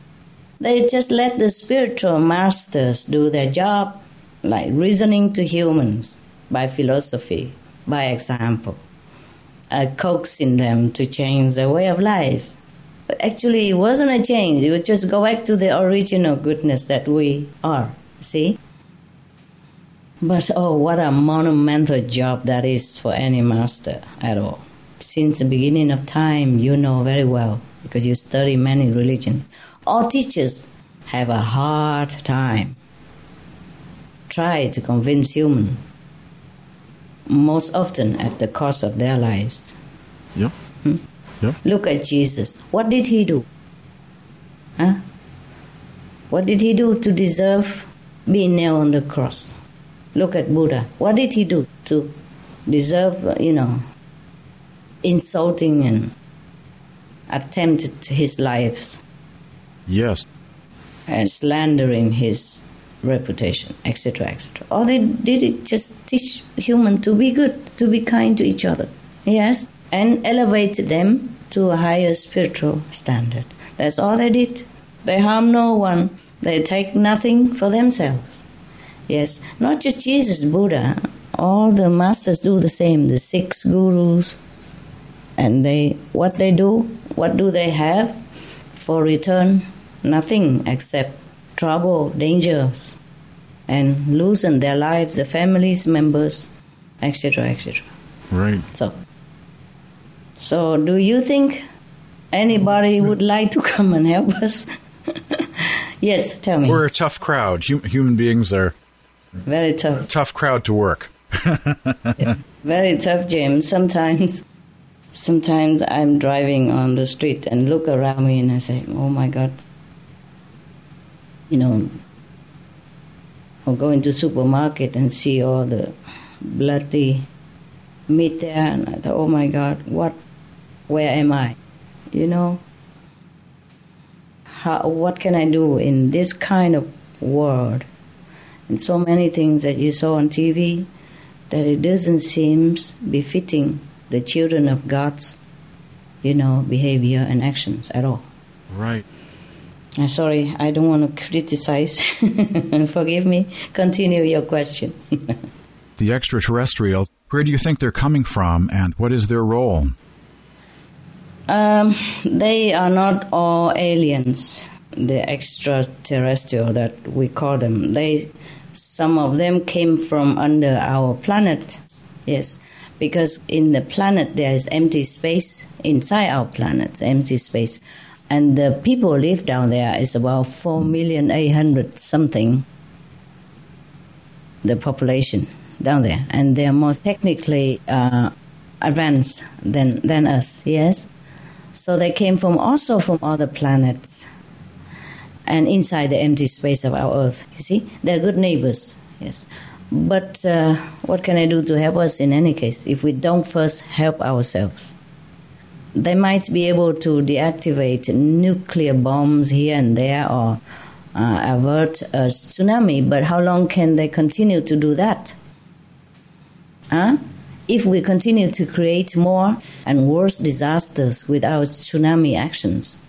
Speaker 4: they just let the spiritual masters do their job, like reasoning to humans by philosophy, by example, uh, coaxing them to change their way of life. But actually, it wasn't a change, it was just go back to the original goodness that we are, see? But oh, what a monumental job that is for any master at all. Since the beginning of time, you know very well because you study many religions. All teachers have a hard time. Try to convince humans, most often at the cost of their lives.
Speaker 3: Yeah.
Speaker 4: Hmm?
Speaker 3: Yep.
Speaker 4: Look at Jesus. What did he do? Huh? What did he do to deserve being nailed on the cross? Look at Buddha. What did he do to deserve, you know, insulting and attempted his lives?
Speaker 3: Yes.
Speaker 4: And slandering his reputation, etc., etc. All they did it just teach human to be good, to be kind to each other. Yes, and elevate them to a higher spiritual standard. That's all they did. They harm no one. They take nothing for themselves. Yes, not just Jesus, Buddha. All the masters do the same. The Sikh gurus, and they what they do, what do they have for return? Nothing except trouble, dangers, and losing their lives, their families, members, etc., etc.
Speaker 3: Right.
Speaker 4: So, so do you think anybody would like to come and help us? yes, tell me.
Speaker 3: We're a tough crowd. Hum- human beings are
Speaker 4: very tough.
Speaker 3: Tough crowd to work.
Speaker 4: yeah, very tough, Jim. Sometimes, sometimes I'm driving on the street and look around me and I say, "Oh my God." You know, or go into supermarket and see all the bloody meat there, and I thought, "Oh my God, what? Where am I?" You know. How, what can I do in this kind of world? And so many things that you saw on TV that it doesn't seem befitting the children of God's, you know, behavior and actions at all.
Speaker 3: Right.
Speaker 4: I'm sorry, I don't want to criticize. Forgive me. Continue your question.
Speaker 3: the extraterrestrial, where do you think they're coming from and what is their role?
Speaker 4: Um, they are not all aliens, the extraterrestrial that we call them. They, some of them came from under our planet, yes, because in the planet there is empty space inside our planet, empty space, and the people live down there is about four million eight hundred something. The population down there, and they are more technically uh, advanced than than us. Yes, so they came from also from other planets and inside the empty space of our Earth. You see, they're good neighbors. Yes, but uh, what can I do to help us in any case if we don't first help ourselves? They might be able to deactivate nuclear bombs here and there or uh, avert a tsunami, but how long can they continue to do that? Huh? If we continue to create more and worse disasters with our tsunami actions,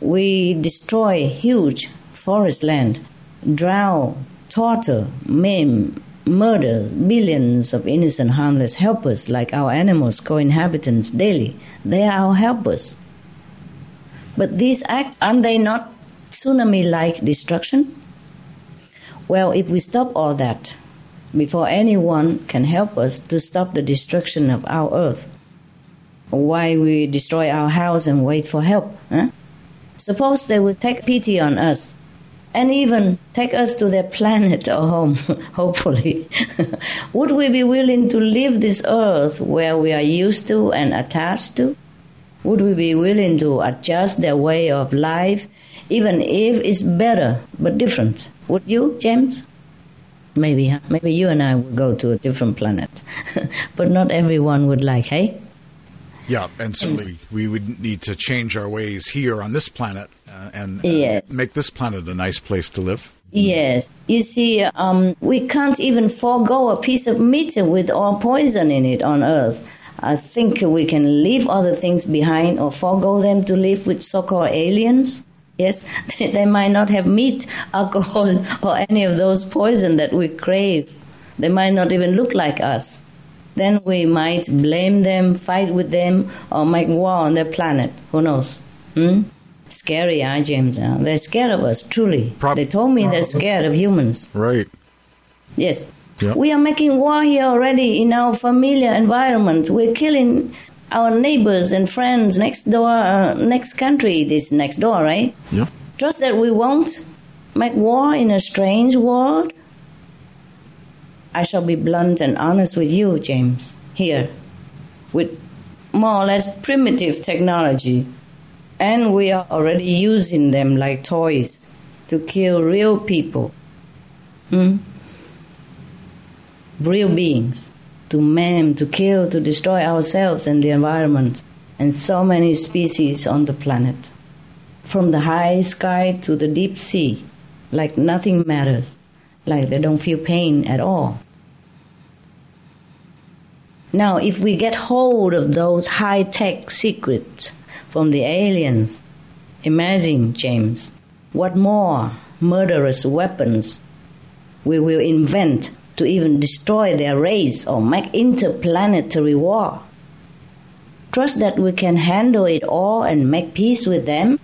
Speaker 4: we destroy huge forest land, drown, torture, maim, murder billions of innocent, harmless helpers like our animals, co inhabitants daily. They are our helpers. But these acts, aren't they not tsunami like destruction? Well, if we stop all that before anyone can help us to stop the destruction of our earth, why we destroy our house and wait for help? Huh? Suppose they would take pity on us and even take us to their planet or home, hopefully. would we be willing to leave this earth where we are used to and attached to? Would we be willing to adjust their way of life, even if it's better but different? Would you, James? Maybe? Maybe you and I would go to a different planet. but not everyone would like, hey?
Speaker 3: Yeah, and certainly we would need to change our ways here on this planet uh, and
Speaker 4: yes.
Speaker 3: make this planet a nice place to live.
Speaker 4: Yes. You see, um, we can't even forego a piece of meat with all poison in it on Earth. I think we can leave other things behind or forego them to live with so called aliens. Yes, they might not have meat, alcohol, or any of those poison that we crave. They might not even look like us then we might blame them, fight with them, or make war on their planet. Who knows? Hmm? Scary, huh, James? Uh, they're scared of us, truly. Pro- they told me they're scared of humans.
Speaker 3: Right.
Speaker 4: Yes. Yep. We are making war here already in our familiar environment. We're killing our neighbors and friends next door, uh, next country, this next door, right?
Speaker 3: Yeah.
Speaker 4: Trust that we won't make war in a strange world I shall be blunt and honest with you, James, here, with more or less primitive technology, and we are already using them like toys to kill real people, hmm? real beings, to maim, to kill, to destroy ourselves and the environment, and so many species on the planet, from the high sky to the deep sea, like nothing matters like they don't feel pain at all. Now, if we get hold of those high tech secrets from the aliens, imagine, James, what more murderous weapons we will invent to even destroy their race or make interplanetary war. Trust that we can handle it all and make peace with them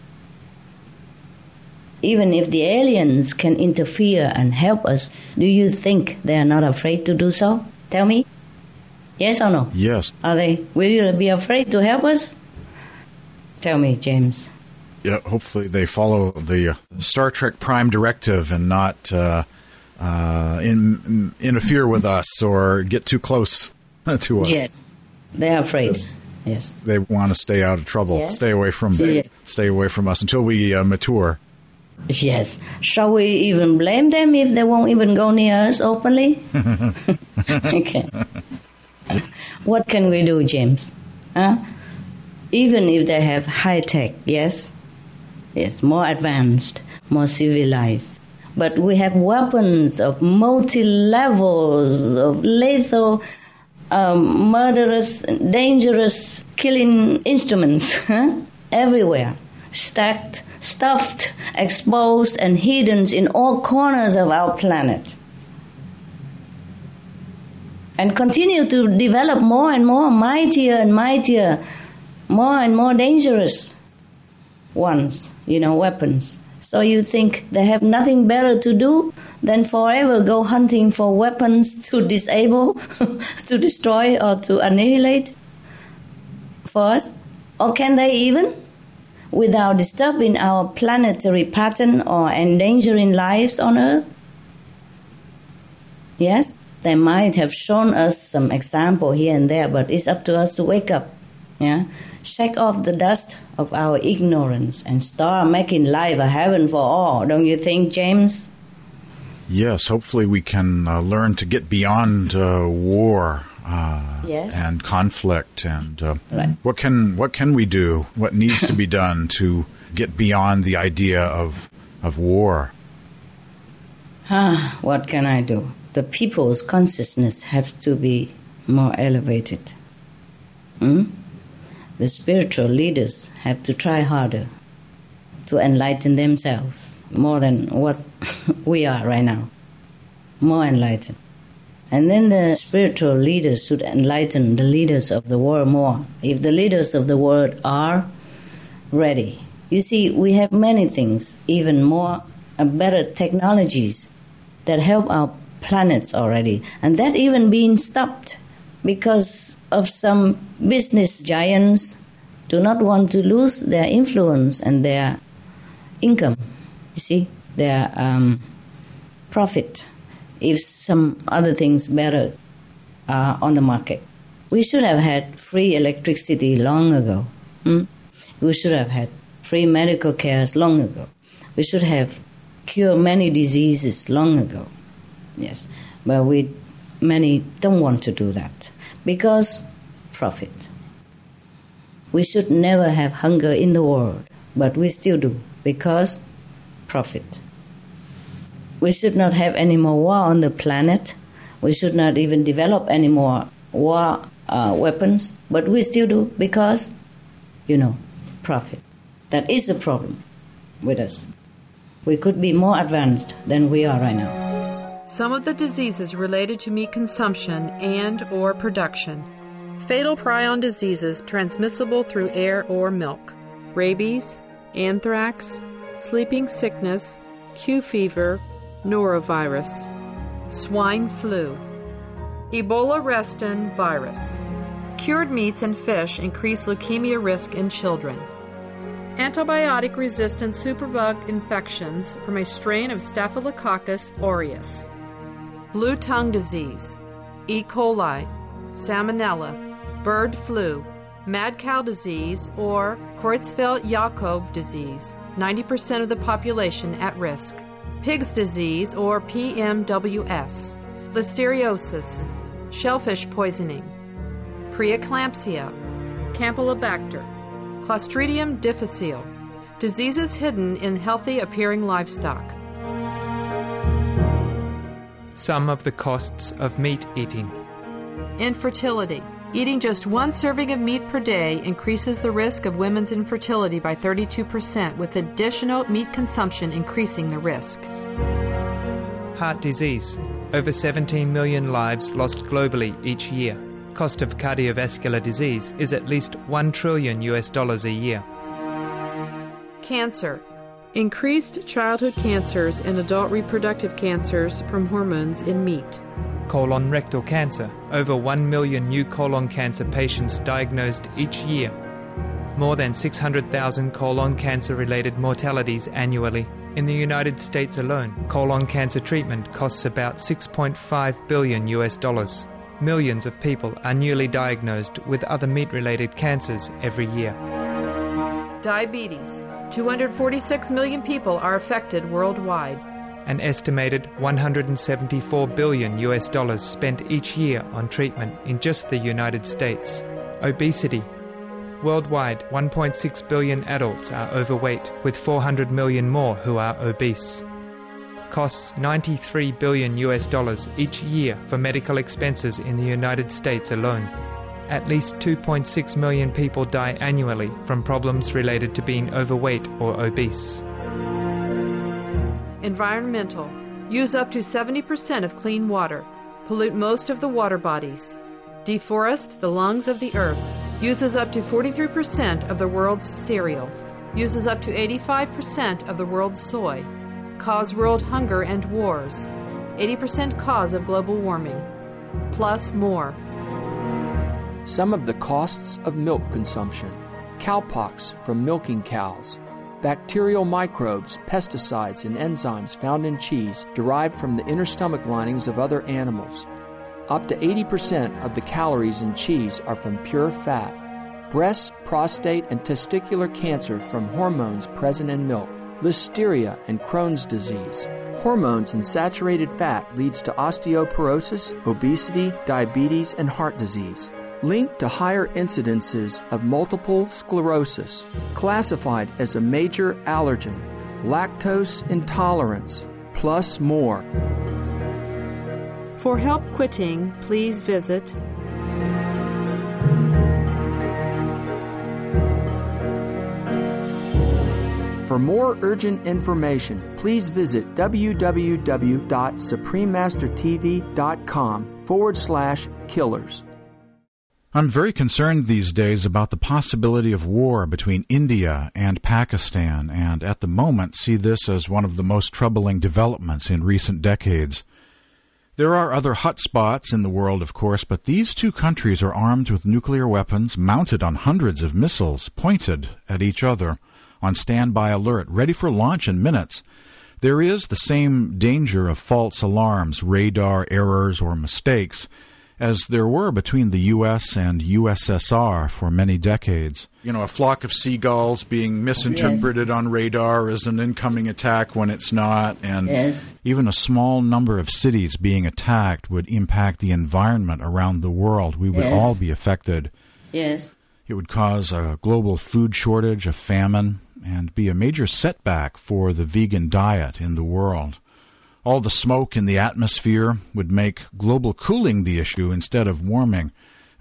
Speaker 4: even if the aliens can interfere and help us, do you think they are not afraid to do so? Tell me. Yes or no?
Speaker 3: Yes.
Speaker 4: Are they? Will you be afraid to help us? Tell me, James.
Speaker 3: Yeah, hopefully they follow the uh, Star Trek Prime directive and not uh, uh, in, in, interfere with us or get too close to us.
Speaker 4: Yes, they're afraid. Yes,
Speaker 3: they want to stay out of trouble.
Speaker 4: Yes.
Speaker 3: Stay away from
Speaker 4: yes.
Speaker 3: stay away from us until we uh, mature.
Speaker 4: Yes. Shall we even blame them if they won't even go near us openly? okay. what can we do, James? Huh? Even if they have high tech, yes? Yes, more advanced, more civilized, But we have weapons of multi levels, of lethal, um, murderous, dangerous killing instruments everywhere, stacked, stuffed, exposed, and hidden in all corners of our planet. And continue to develop more and more, mightier and mightier, more and more dangerous ones, you know, weapons. So you think they have nothing better to do than forever go hunting for weapons to disable, to destroy, or to annihilate for us? Or can they even, without disturbing our planetary pattern or endangering lives on Earth? Yes, they might have shown us some example here and there, but it's up to us to wake up. Yeah, shake off the dust of our ignorance and start making life a heaven for all. Don't you think, James?
Speaker 3: Yes, hopefully we can uh, learn to get beyond uh, war uh,
Speaker 4: yes.
Speaker 3: and conflict. And uh,
Speaker 4: right.
Speaker 3: what can what can we do? What needs to be done to get beyond the idea of of war?
Speaker 4: Ah, what can I do? The people's consciousness has to be more elevated. Hmm? the spiritual leaders have to try harder to enlighten themselves more than what we are right now. More enlightened. And then the spiritual leaders should enlighten the leaders of the world more. If the leaders of the world are ready. You see, we have many things, even more uh, better technologies that help our planets already. And that even being stopped because of some business giants do not want to lose their influence and their income, you see, their um, profit, if some other things better are on the market. We should have had free electricity long ago. Hmm? We should have had free medical cares long ago. We should have cured many diseases long ago. Yes, but we many don't want to do that because profit. We should never have hunger in the world, but we still do because profit. We should not have any more war on the planet. We should not even develop any more war uh, weapons, but we still do because, you know, profit. That is the problem with us. We could be more advanced than we are right now.
Speaker 12: Some of the diseases related to meat consumption and or production. Fatal prion diseases transmissible through air or milk. Rabies, anthrax, sleeping sickness, Q fever, norovirus, swine flu, Ebola Reston virus. Cured meats and fish increase leukemia risk in children. Antibiotic resistant superbug infections from a strain of Staphylococcus aureus blue tongue disease, E. coli, salmonella, bird flu, mad cow disease, or Creutzfeldt-Jakob disease, 90% of the population at risk, pig's disease or PMWS, listeriosis, shellfish poisoning, preeclampsia, Campylobacter, Clostridium difficile, diseases hidden in healthy appearing livestock
Speaker 13: some of the costs of meat eating.
Speaker 12: Infertility. Eating just one serving of meat per day increases the risk of women's infertility by 32%, with additional meat consumption increasing the risk.
Speaker 13: Heart disease. Over 17 million lives lost globally each year. Cost of cardiovascular disease is at least 1 trillion US dollars a year.
Speaker 12: Cancer. Increased childhood cancers and adult reproductive cancers from hormones in meat.
Speaker 13: Colon rectal cancer. Over 1 million new colon cancer patients diagnosed each year. More than 600,000 colon cancer related mortalities annually. In the United States alone, colon cancer treatment costs about 6.5 billion US dollars. Millions of people are newly diagnosed with other meat related cancers every year.
Speaker 12: Diabetes. 246 million people are affected worldwide.
Speaker 13: An estimated 174 billion US dollars spent each year on treatment in just the United States. Obesity. Worldwide, 1.6 billion adults are overweight, with 400 million more who are obese. costs 93 billion US dollars each year for medical expenses in the United States alone. At least 2.6 million people die annually from problems related to being overweight or obese.
Speaker 12: Environmental. Use up to 70% of clean water. Pollute most of the water bodies. Deforest the lungs of the earth. Uses up to 43% of the world's cereal. Uses up to 85% of the world's soy. Cause world hunger and wars. 80% cause of global warming. Plus more.
Speaker 14: Some of the costs of milk consumption. Cowpox from milking cows bacterial microbes, pesticides, and enzymes found in cheese derived from the inner stomach linings of other animals. Up to 80% of the calories in cheese are from pure fat. Breast, prostate, and testicular cancer from hormones present in milk. Listeria and Crohn's disease. Hormones and saturated fat leads to osteoporosis, obesity, diabetes, and heart disease linked to higher incidences of multiple sclerosis, classified as a major allergen, lactose intolerance, plus more.
Speaker 12: For help quitting, please visit
Speaker 14: For more urgent information, please visit www.suprememastertv.com forward slash killers.
Speaker 3: I'm very concerned these days about the possibility of war between India and Pakistan, and at the moment see this as one of the most troubling developments in recent decades. There are other hot spots in the world, of course, but these two countries are armed with nuclear weapons mounted on hundreds of missiles pointed at each other, on standby alert, ready for launch in minutes. There is the same danger of false alarms, radar errors, or mistakes as there were between the U.S. and USSR for many decades. You know, a flock of seagulls being misinterpreted yes. on radar as an incoming attack when it's not, and yes. even a small number of cities being attacked would impact the environment around the world. We would yes. all be affected.
Speaker 4: Yes.
Speaker 3: It would cause a global food shortage, a famine, and be a major setback for the vegan diet in the world. All the smoke in the atmosphere would make global cooling the issue instead of warming.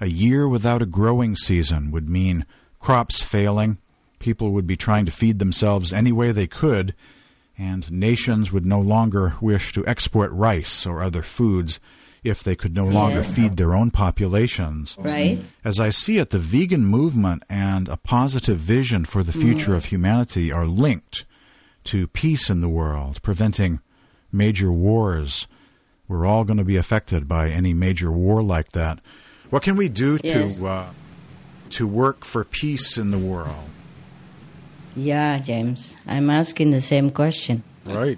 Speaker 3: A year without a growing season would mean crops failing, people would be trying to feed themselves any way they could, and nations would no longer wish to export rice or other foods if they could no longer feed their own populations.
Speaker 4: Right.
Speaker 3: As I see it, the vegan movement and a positive vision for the future mm. of humanity are linked to peace in the world, preventing major wars. We're all going to be affected by any major war like that. What can we do yes. to uh, to work for peace in the world?
Speaker 4: Yeah, James, I'm asking the same question.
Speaker 3: Right.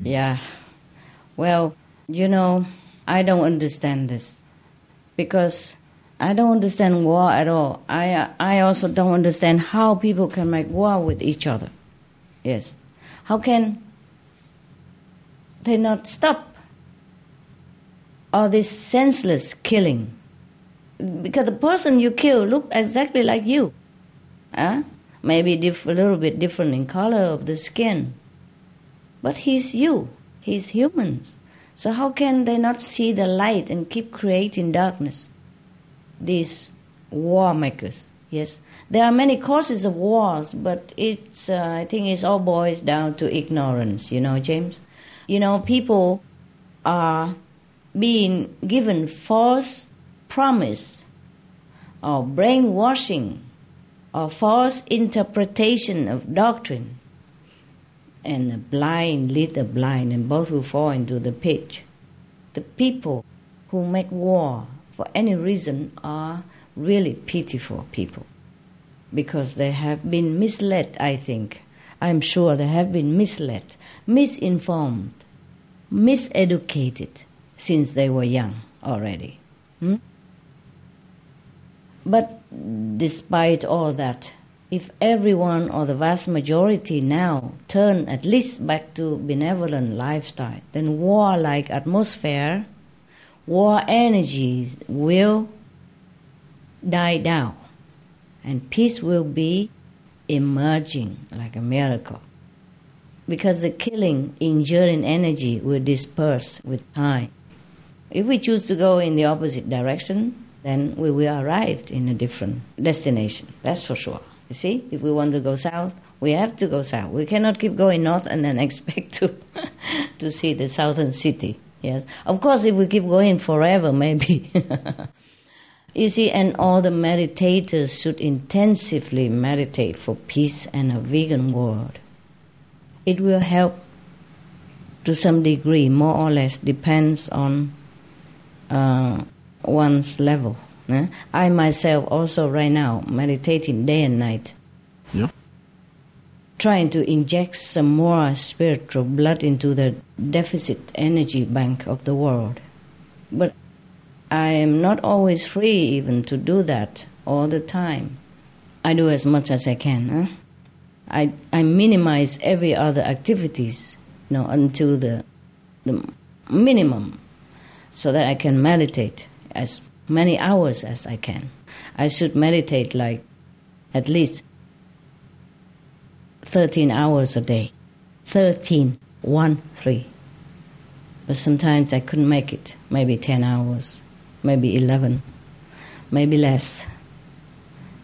Speaker 4: yeah. Well, you know, I don't understand this because I don't understand war at all. I I also don't understand how people can make war with each other. Yes. How can they not stop all this senseless killing. Because the person you kill look exactly like you. Huh? Maybe diff- a little bit different in color of the skin. But he's you. He's human. So how can they not see the light and keep creating darkness? These war makers, yes. There are many causes of wars, but it's, uh, I think it all boils down to ignorance, you know, James? You know, people are being given false promise or brainwashing or false interpretation of doctrine. And the blind lead the blind, and both will fall into the pit. The people who make war for any reason are really pitiful people because they have been misled, I think. I'm sure they have been misled, misinformed, miseducated since they were young already. Hmm? But despite all that, if everyone or the vast majority now turn at least back to benevolent lifestyle, then war-like atmosphere, war energies will die down, and peace will be emerging like a miracle. Because the killing, injuring energy will disperse with time. If we choose to go in the opposite direction, then we will arrive in a different destination. That's for sure. You see, if we want to go south, we have to go south. We cannot keep going north and then expect to to see the southern city. Yes, of course, if we keep going forever, maybe. you see, and all the meditators should intensively meditate for peace and a vegan world. It will help to some degree, more or less, depends on uh, one's level. Eh? I myself also right now meditating day and night.
Speaker 3: Yeah.
Speaker 4: Trying to inject some more spiritual blood into the deficit energy bank of the world. But I am not always free even to do that all the time. I do as much as I can. Huh? I, I minimize every other activities, you know, until the, the minimum so that I can meditate as many hours as I can. I should meditate like at least 13 hours a day. 13, 1, 3. But sometimes I couldn't make it. Maybe 10 hours, maybe 11, maybe less.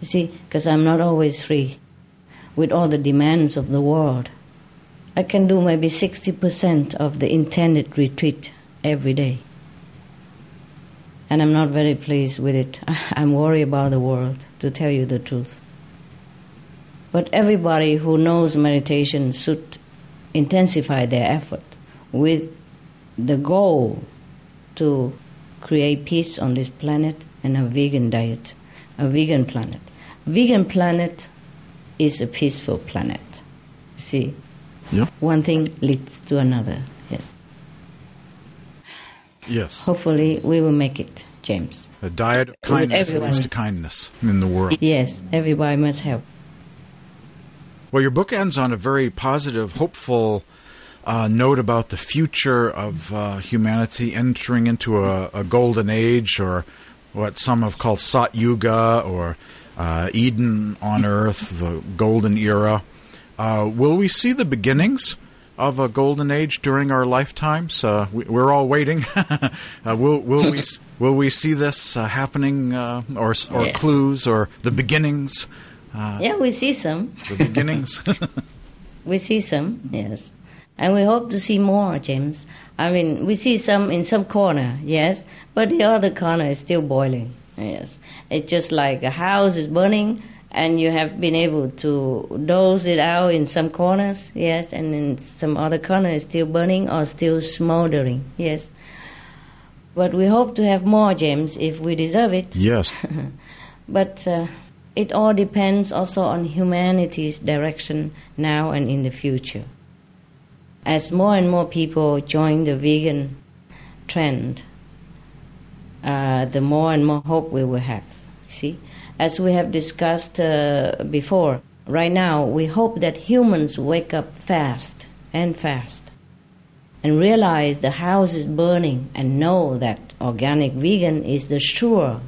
Speaker 4: You see, because I'm not always free with all the demands of the world. I can do maybe 60% of the intended retreat every day and I'm not very pleased with it. I'm worried about the world, to tell you the truth. But everybody who knows meditation should intensify their effort with the goal to create peace on this planet and a vegan diet, a vegan planet. Vegan planet is a peaceful planet. See?
Speaker 3: Yeah.
Speaker 4: One thing leads to another. Yes.
Speaker 3: Yes.
Speaker 4: Hopefully, we will make it, James.
Speaker 3: A diet of kindness
Speaker 4: everyone.
Speaker 3: leads to kindness in the world.
Speaker 4: Yes, everybody must help.
Speaker 3: Well, your book ends on a very positive, hopeful uh, note about the future of uh, humanity entering into a, a, golden age, or what some have called Sat Yuga, or uh, Eden on Earth, the golden era. Uh, will we see the beginnings? of a golden age during our lifetimes. Uh, we, are all waiting. uh, will will we will we see this uh, happening, uh, or or yeah. clues, or the beginnings?
Speaker 4: Uh, yeah, we see some.
Speaker 3: The beginnings.
Speaker 4: we see some, yes, and we hope to see more, James. I mean, we see some in some corner, yes, but the other corner is still boiling. Yes, it's just like a house is burning and you have been able to dose it out in some corners, yes, and in some other corners still burning or still smoldering, yes. But we hope to have more gems if we deserve it.
Speaker 3: Yes.
Speaker 4: but uh, it all depends also on humanity's direction now and in the future. As more and more people join the vegan trend, uh, the more and more hope we will have. See? as we have discussed uh, before, right now we hope that humans wake up fast and fast and realize the house is burning and know that organic vegan is the sure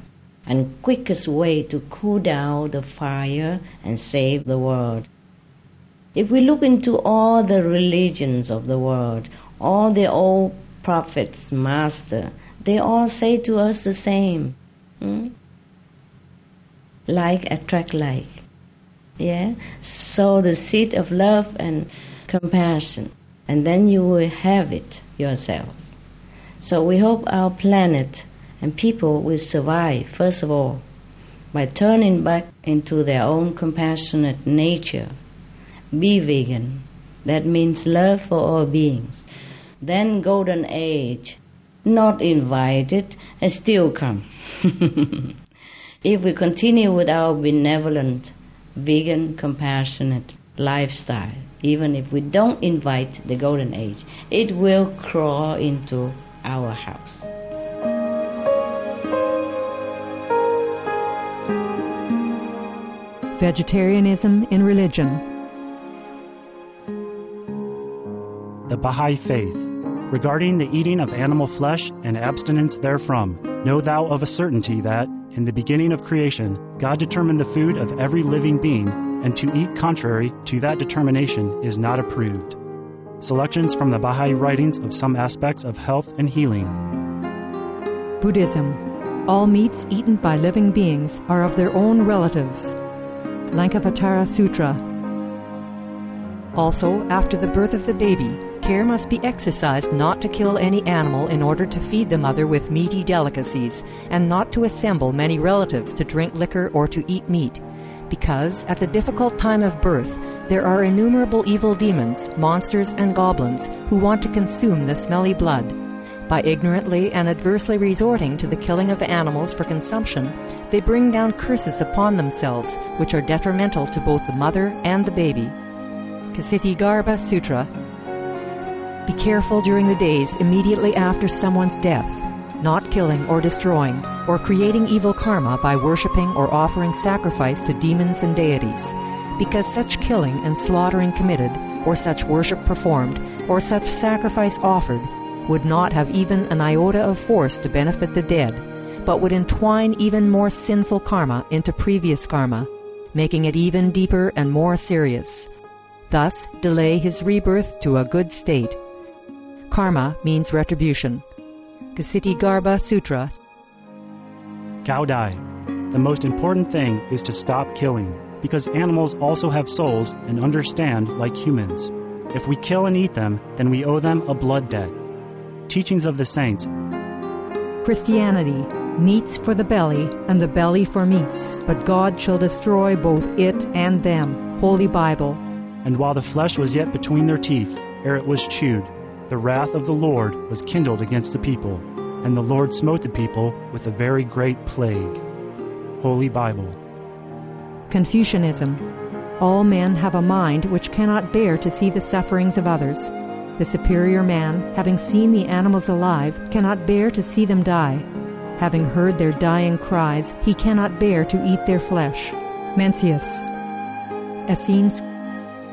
Speaker 4: and quickest way to cool down the fire and save the world. If we look into all the religions of the world, all the old prophets, master, they all say to us the same. Hmm? Like attract like. Yeah? Sow the seed of love and compassion, and then you will have it yourself. So we hope our planet and people will survive, first of all, by turning back into their own compassionate nature. Be vegan. That means love for all beings. Then golden age, not invited, and still come. If we continue with our benevolent, vegan, compassionate lifestyle, even if we don't invite the golden age, it will crawl into our house.
Speaker 15: Vegetarianism in religion.
Speaker 16: The Baha'i Faith. Regarding the eating of animal flesh and abstinence therefrom, know thou of a certainty that, in the beginning of creation, God determined the food of every living being, and to eat contrary to that determination is not approved. selections from the Baha'i writings of some aspects of health and healing.
Speaker 15: Buddhism. All meats eaten by living beings are of their own relatives. Lankavatara Sutra. Also, after the birth of the baby, care must be exercised not to kill any animal in order to feed the mother with meaty delicacies, and not to assemble many relatives to drink liquor or to eat meat, because at the difficult time of birth, there are innumerable evil demons, monsters, and goblins who want to consume the smelly blood. By ignorantly and adversely resorting to the killing of animals for consumption, they bring down curses upon themselves, which are detrimental to both the mother and the baby. Ksitigarbha Sutra Be careful during the days immediately after someone's death, not killing or destroying, or creating evil karma by worshipping or offering sacrifice to demons and deities, because such killing and slaughtering committed, or such worship performed, or such sacrifice offered, would not have even an iota of force to benefit the dead, but would entwine even more sinful karma into previous karma, making it even deeper and more serious thus delay his rebirth to a good state. Karma means retribution. Ksitigarbha Sutra.
Speaker 16: Cao Dai. The most important thing is to stop killing, because animals also have souls and understand like humans. If we kill and eat them, then we owe them a blood debt. Teachings of the Saints.
Speaker 15: Christianity. Meats for the belly, and the belly for meats, but God shall destroy both it and them. Holy Bible,
Speaker 16: and while the flesh was yet between their teeth, ere it was chewed, the wrath of the Lord was kindled against the people, and the Lord smote the people with a very great plague. Holy Bible.
Speaker 15: Confucianism. All men have a mind which cannot bear to see the sufferings of others. The superior man, having seen the animals alive, cannot bear to see them die. Having heard their dying cries, he cannot bear to eat their flesh. Mencius. Essenes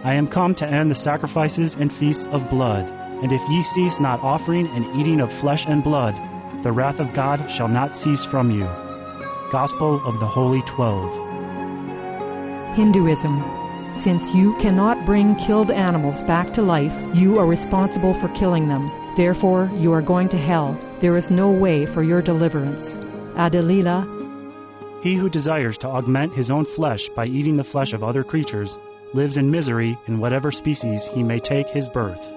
Speaker 16: I am come to end the sacrifices and feasts of blood. And if ye cease not offering and eating of flesh and blood, the wrath of God shall not cease from you. Gospel of the Holy Twelve.
Speaker 15: Hinduism. Since you cannot bring killed animals back to life, you are responsible for killing them. Therefore, you are going to hell. There is no way for your deliverance. Adi-lila.
Speaker 16: He who desires to augment his own flesh by eating the flesh of other creatures lives in misery in whatever species he may take his birth.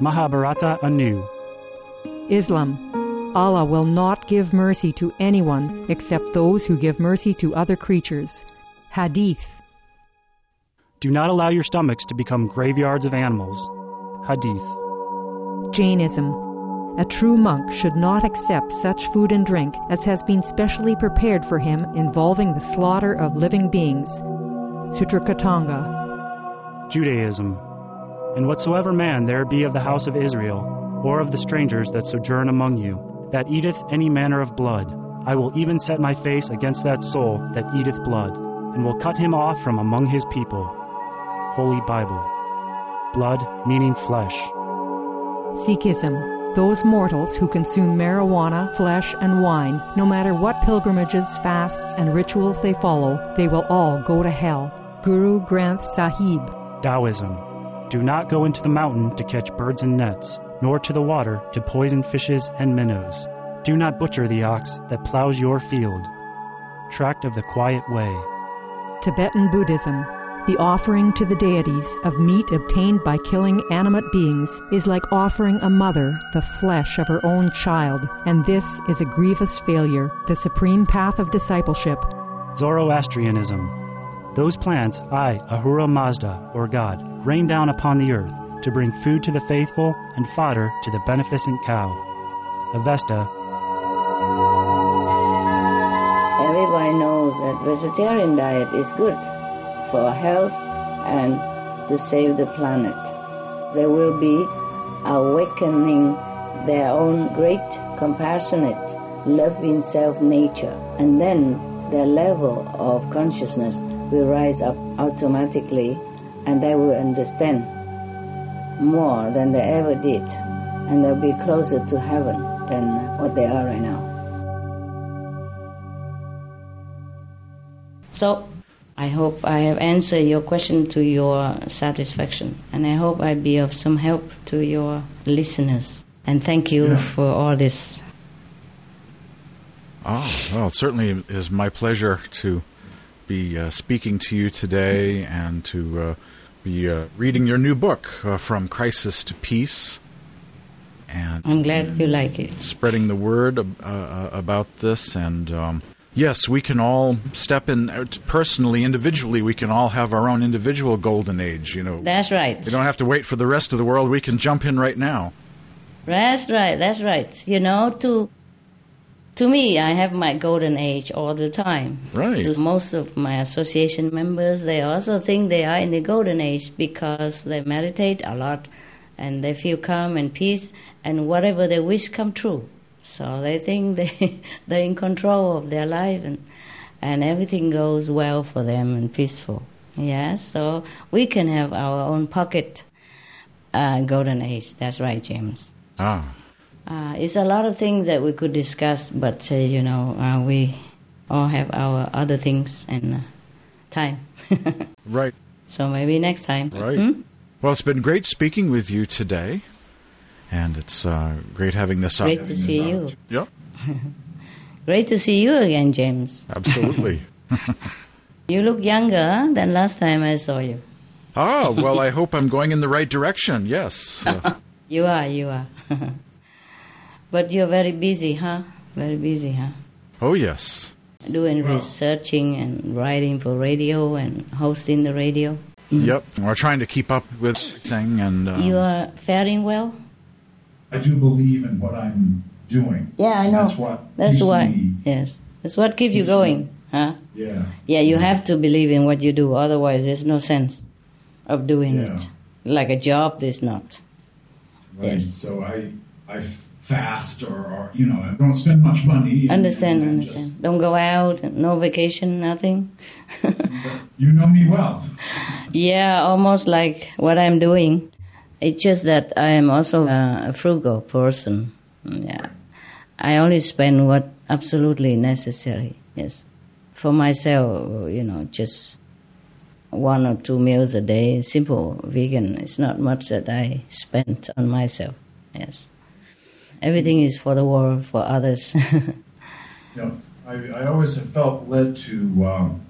Speaker 16: Mahabharata Anu.
Speaker 15: Islam. Allah will not give mercy to anyone except those who give mercy to other creatures. Hadith.
Speaker 16: Do not allow your stomachs to become graveyards of animals. Hadith.
Speaker 15: Jainism. A true monk should not accept such food and drink as has been specially prepared for him involving the slaughter of living beings. Sutrakritanga.
Speaker 16: Judaism. And whatsoever man there be of the house of Israel, or of the strangers that sojourn among you, that eateth any manner of blood, I will even set my face against that soul that eateth blood, and will cut him off from among his people. Holy Bible. Blood meaning flesh.
Speaker 15: Sikhism. Those mortals who consume marijuana, flesh, and wine, no matter what pilgrimages, fasts, and rituals they follow, they will all go to hell. Guru Granth Sahib.
Speaker 16: Taoism. Do not go into the mountain to catch birds and nets, nor to the water to poison fishes and minnows. Do not butcher the ox that plows your field. Tract of the Quiet Way.
Speaker 15: Tibetan Buddhism. The offering to the deities of meat obtained by killing animate beings is like offering a mother the flesh of her own child, and this is a grievous failure, the supreme path of discipleship.
Speaker 16: Zoroastrianism. Those plants I, Ahura Mazda, or God, rain down upon the earth to bring food to the faithful and fodder to the beneficent cow. Avesta.
Speaker 4: Everybody knows that vegetarian diet is good for health and to save the planet. They will be awakening their own great compassionate, loving self nature, and then their level of consciousness will rise up automatically and they will understand more than they ever did, and they'll be closer to heaven than what they are right now. So, I hope I have answered your question to your satisfaction, and I hope I be of some help to your listeners. And thank you
Speaker 3: Yes.
Speaker 4: for all this.
Speaker 3: Ah, well, it certainly is my pleasure to be uh, speaking to you today and to uh, be uh, reading your new book, uh, From Crisis to Peace. And
Speaker 4: I'm glad you like it.
Speaker 3: spreading the word uh, uh, about this. And um, yes, we can all step in uh, personally, individually. We can all have our own individual golden age. You know,
Speaker 4: That's right.
Speaker 3: we don't have to wait for the rest of the world. We can jump in right now.
Speaker 4: That's right. That's right. You know, to to me, I have my golden age all the time.
Speaker 3: Right.
Speaker 4: To most of my association members, they also think they are in the golden age because they meditate a lot, and they feel calm and peace, and whatever they wish come true. So they think they they're in control of their life, and and everything goes well for them and peaceful. Yes. So we can have our own pocket uh, golden age. That's right, James.
Speaker 3: Ah,
Speaker 4: Uh, it's a lot of things that we could discuss, but uh, you know, uh, we all have our other things and uh, time.
Speaker 3: right.
Speaker 4: So maybe next time.
Speaker 3: Right.
Speaker 4: Hmm?
Speaker 3: Well, it's been great speaking with you today, and it's uh, great having this.
Speaker 4: Great to see you.
Speaker 3: Yep,
Speaker 4: Great to see you again, James.
Speaker 3: absolutely.
Speaker 4: You look younger than last time I saw you.
Speaker 3: ah, well, I hope I'm going in the right direction. Yes.
Speaker 4: You are, you are. But you're very busy, huh? Very busy, huh?
Speaker 3: oh, yes.
Speaker 4: Doing researching and writing for radio and hosting the radio.
Speaker 3: Yep. We're trying to keep up with everything, and uh,
Speaker 4: You are faring well?
Speaker 3: I do believe in what I'm doing.
Speaker 4: Yeah, I know.
Speaker 3: That's what
Speaker 4: That's why. Yes. That's what keeps you
Speaker 3: keeps me-
Speaker 4: going, huh?
Speaker 3: Yeah.
Speaker 4: Yeah, you have to believe in what you do, otherwise, there's no sense of doing
Speaker 3: Yeah.
Speaker 4: it. Like a job, there's not.
Speaker 3: Right.
Speaker 4: Yes.
Speaker 3: So I I fast or, or you know don't spend much money.
Speaker 4: Understand,
Speaker 3: and
Speaker 4: understand. Don't go out, no vacation, nothing.
Speaker 3: you know me well.
Speaker 4: Yeah, almost like what I'm doing. It's just that I am also a, a frugal person. Yeah. I only spend what absolutely necessary. Yes. For myself, you know, just one or two meals a day, simple vegan. It's not much that I spend on myself. Yes. Everything is for the world, for others.
Speaker 3: Know, I, I always have felt led to um,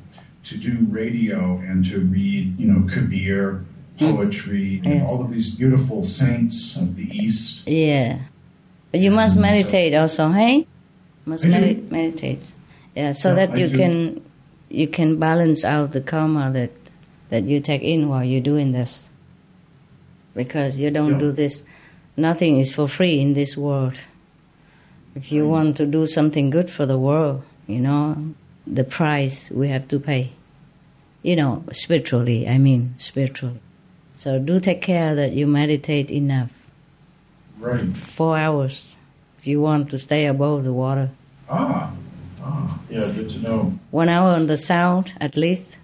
Speaker 3: to do radio and to read, you know, Kabir, poetry, and
Speaker 4: Yes.
Speaker 3: all of these beautiful saints of the East.
Speaker 4: Yeah. But you must
Speaker 3: And so-
Speaker 4: meditate also, hey? Must meditate. Yeah, so
Speaker 3: Yeah,
Speaker 4: that you can you can balance out the karma that that you take in while you're doing this. Because you don't
Speaker 3: Yeah.
Speaker 4: do this nothing is for free in this world. If you want to do something good for the world, you know, the price we have to pay. You know, spiritually, I mean spiritually. So do take care that you meditate enough
Speaker 3: Right.
Speaker 4: four hours if you want to stay above the water.
Speaker 3: Ah. Ah. Yeah. Good to know.
Speaker 4: One hour on the sound at least.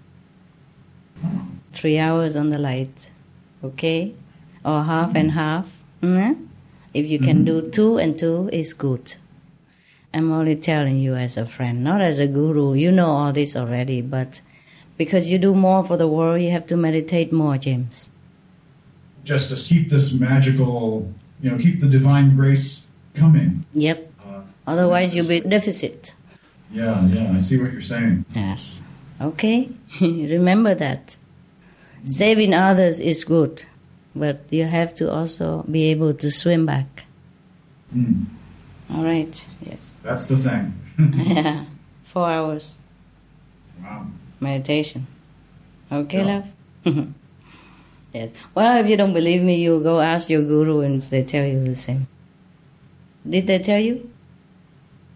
Speaker 4: Three hours on the light. Okay? Or half and half. Mhm. If you can do two and two, is good. I'm only telling you as a friend, not as a guru. You know all this already, but because you do more for the world, you have to meditate more, James.
Speaker 3: Just to keep this magical, you know, keep the divine grace coming.
Speaker 4: Yep. Otherwise, you'll be deficit.
Speaker 3: Yeah. Yeah. I see what you're saying.
Speaker 4: Yes. Okay? Remember that. Saving others is good, but you have to also be able to swim back.
Speaker 3: Mm.
Speaker 4: All right. Yes.
Speaker 3: That's the thing.
Speaker 4: yeah. Four hours
Speaker 3: Wow.
Speaker 4: meditation. Okay,
Speaker 3: Yeah.
Speaker 4: love? yes. Well, if you don't believe me, you go ask your guru and they tell you the same. Did they tell you?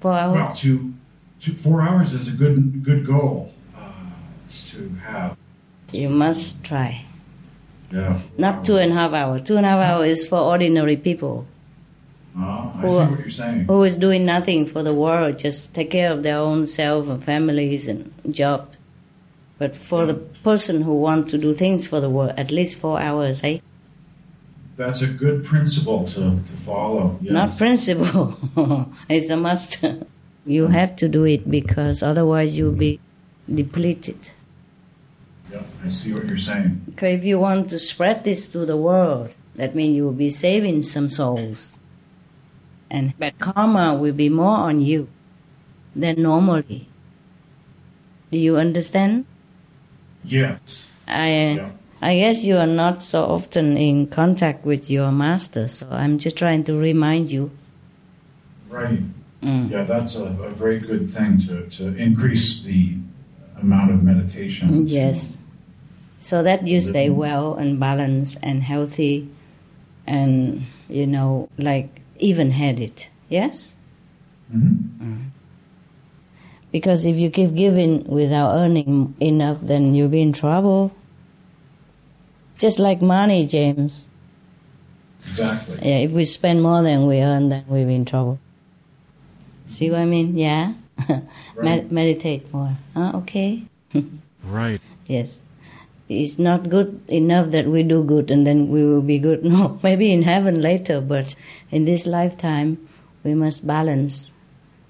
Speaker 4: Four hours?
Speaker 3: Well, to, to four hours is a good good goal uh, to have.
Speaker 4: You must try.
Speaker 3: Yeah.
Speaker 4: Not two and a half hours. Two and a half hours is for ordinary people.
Speaker 3: Uh, I
Speaker 4: who,
Speaker 3: see what you're saying.
Speaker 4: who is doing nothing for the world, just take care of their own self and families and job. But for the person who want to do things for the world, at least four hours, eh?
Speaker 3: That's a good principle to, to follow. Yes.
Speaker 4: Not principle. it's a must. you have to do it because otherwise you'll be depleted.
Speaker 3: Yeah, I see what you're saying.
Speaker 4: Okay, if you want to spread this to the world, that means you will be saving some souls. And bad karma will be more on you than normally. Do you understand?
Speaker 3: Yes.
Speaker 4: I I guess you are not so often in contact with your master, so I'm just trying to remind you.
Speaker 3: Right.
Speaker 4: Mm.
Speaker 3: Yeah, that's a, a very good thing to, to increase the amount of meditation.
Speaker 4: Yes. So that you stay well and balanced and healthy and, you know, like even headed. Yes?
Speaker 3: Mm-hmm.
Speaker 4: Because if you keep giving without earning enough, then you'll be in trouble. Just like money, James.
Speaker 3: Exactly.
Speaker 4: Yeah, if we spend more than we earn, then we'll be in trouble. See what I mean? Yeah? Med- meditate more. Huh? Okay?
Speaker 3: right.
Speaker 4: Yes. It's not good enough that we do good and then we will be good. No, maybe in heaven later, but in this lifetime, we must balance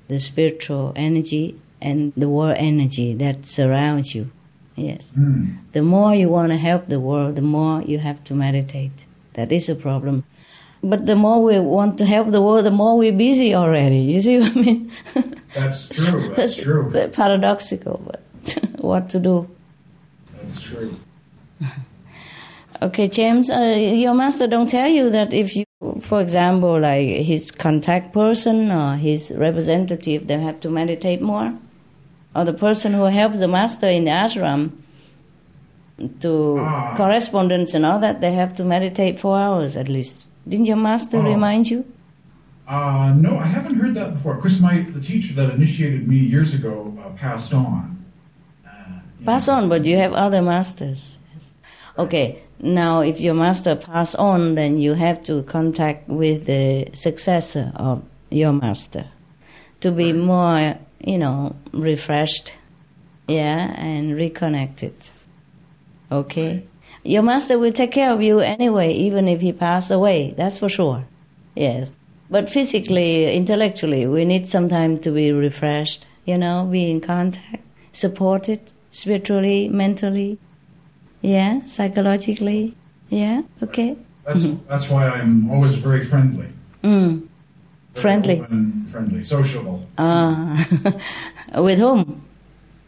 Speaker 4: the spiritual energy and the world energy that surrounds you. Yes.
Speaker 3: Mm.
Speaker 4: The more you want to help the world, the more you have to meditate. That is a problem. But the more we want to help the world, the more we're busy already. You see what I mean?
Speaker 3: That's true. That's true.
Speaker 4: paradoxical, but what to do?
Speaker 3: That's true.
Speaker 4: Okay, James, uh, your master don't tell you that if you, for example, like his contact person or his representative, they have to meditate more, or the person who helps the master in the ashram to
Speaker 3: Ah.
Speaker 4: correspondence and all that, they have to meditate four hours at least. Didn't your master
Speaker 3: Oh.
Speaker 4: remind you?
Speaker 3: Uh, no, I haven't heard that before. Of course, my the teacher that initiated me years ago uh, passed on.
Speaker 4: Pass on, but you have other masters. Okay, now if your master pass on, then you have to contact with the successor of your master to be more, you know, refreshed, yeah, and reconnected. Okay? Your master will take care of you anyway, even if he passed away, that's for sure. Yes. But physically, intellectually, we need some time to be refreshed, you know, be in contact, supported spiritually, mentally, yeah, psychologically, yeah, okay.
Speaker 3: That's that's why I'm always very friendly.
Speaker 4: Mm. Friendly.
Speaker 3: Open and friendly, sociable.
Speaker 4: Ah, with whom?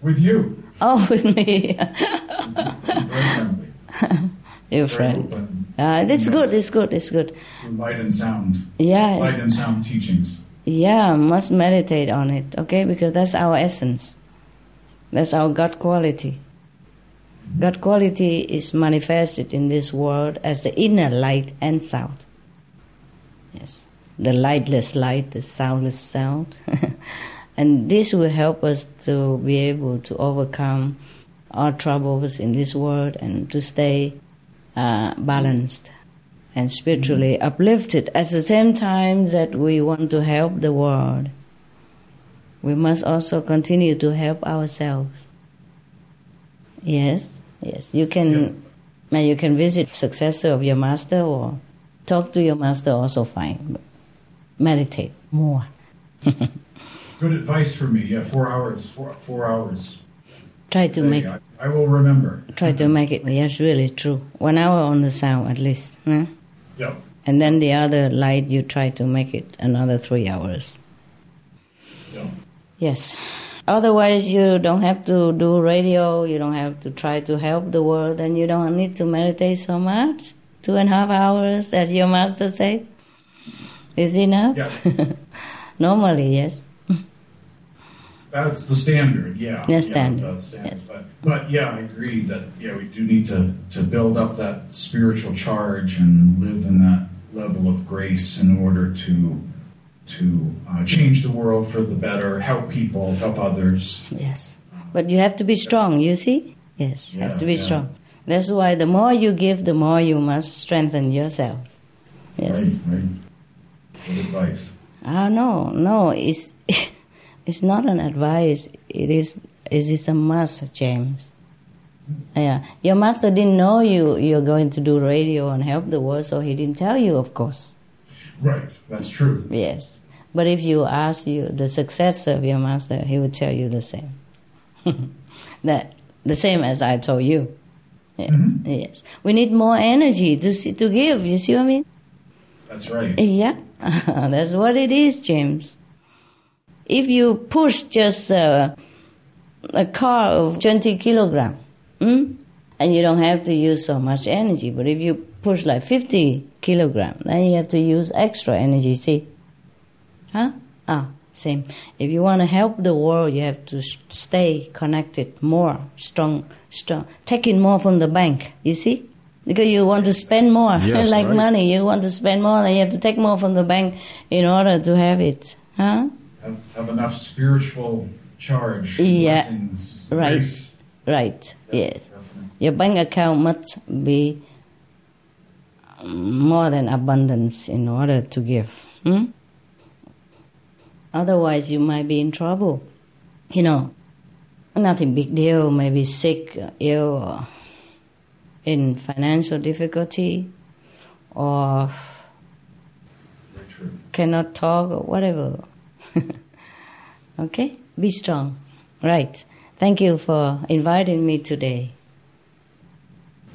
Speaker 3: With you.
Speaker 4: Oh, with me.
Speaker 3: Very friendly.
Speaker 4: Your
Speaker 3: Very
Speaker 4: friend. Uh, it's good, it's good, it's good.
Speaker 3: Light and sound.
Speaker 4: Yeah,
Speaker 3: Light and sound teachings.
Speaker 4: Yeah, must meditate on it, okay? Because that's our essence. That's our God quality. God quality is manifested in this world as the inner light and sound. Yes. The lightless light, the soundless sound. and this will help us to be able to overcome our troubles in this world and to stay uh, balanced and spiritually uplifted at the same time that we want to help the world. We must also continue to help ourselves. Yes, yes. You can, may you can visit successor of your master or talk to your master also fine. Meditate more.
Speaker 3: Good advice for me. Yeah, four hours. Four four hours.
Speaker 4: Try to make
Speaker 3: I, I will remember.
Speaker 4: try to make it yes really true. One hour on the sound at least. huh?
Speaker 3: Yep.
Speaker 4: And then the other light you try to make it another three hours.
Speaker 3: Yep.
Speaker 4: Yes. Otherwise, you don't have to do radio, you don't have to try to help the world, and you don't need to meditate so much. Two and a half hours, as your master said, is enough.
Speaker 3: Yeah.
Speaker 4: Normally, yes.
Speaker 3: That's the standard. Yeah.
Speaker 4: The
Speaker 3: Yeah,
Speaker 4: standard,
Speaker 3: standard. But, but yeah, I agree that yeah we do need to to build up that spiritual charge and live in that level of grace in order to to uh, change the world for the better, help people, help others.
Speaker 4: Yes. But you have to be strong, you see? Yes, you have to be
Speaker 3: yeah.
Speaker 4: strong. That's why the more you give, the more you must strengthen yourself. Yes.
Speaker 3: Right. Right. Good advice.
Speaker 4: Ah, no, no, it's, it's not an advice. It is, it is a must, James. Yeah, your master didn't know you you're going to do radio and help the world, so he didn't tell you, of course.
Speaker 3: Right. That's true.
Speaker 4: Yes, but if you ask you the successor of your master, he would tell you the same. that the same as I told you. Mm-hmm. Yes. We need more energy to see, to give. You see what I mean?
Speaker 3: That's right.
Speaker 4: Yeah. That's what it is, James. If you push just uh, a car of 20 kilogram, hmm, and you don't have to use so much energy, but if you push like 50 kilogram, then you have to use extra energy, see? Huh? Ah, same. If you want to help the world, you have to stay connected more, strong, strong, taking more from the bank, you see? Because you want to spend more,
Speaker 3: Yes,
Speaker 4: like
Speaker 3: right.
Speaker 4: money, you want to spend more, then you have to take more from the bank in order to have it, huh?
Speaker 3: Have, have enough spiritual charge,
Speaker 4: Yeah,
Speaker 3: blessings,
Speaker 4: right,
Speaker 3: grace.
Speaker 4: right, yes. Your bank account must be more than abundance in order to give. Hmm? Otherwise, you might be in trouble. You know, nothing big deal, maybe sick, ill, or in financial difficulty, or cannot talk, or whatever. okay? Be strong. Right. Thank you for inviting me today.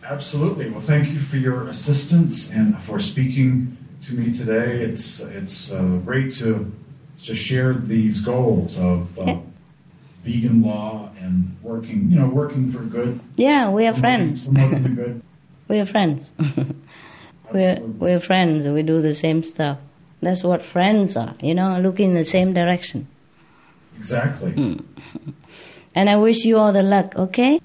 Speaker 3: Absolutely. Well, thank you for your assistance and for speaking to me today. It's it's uh, great to to share these goals of uh, vegan law and working, you know, working for good.
Speaker 4: Yeah, we are friends.
Speaker 3: Good.
Speaker 4: We are friends. we're, we're friends. We do the same stuff. That's what friends are, you know, look in the same direction.
Speaker 3: Exactly.
Speaker 4: Hmm. And I wish you all the luck, okay?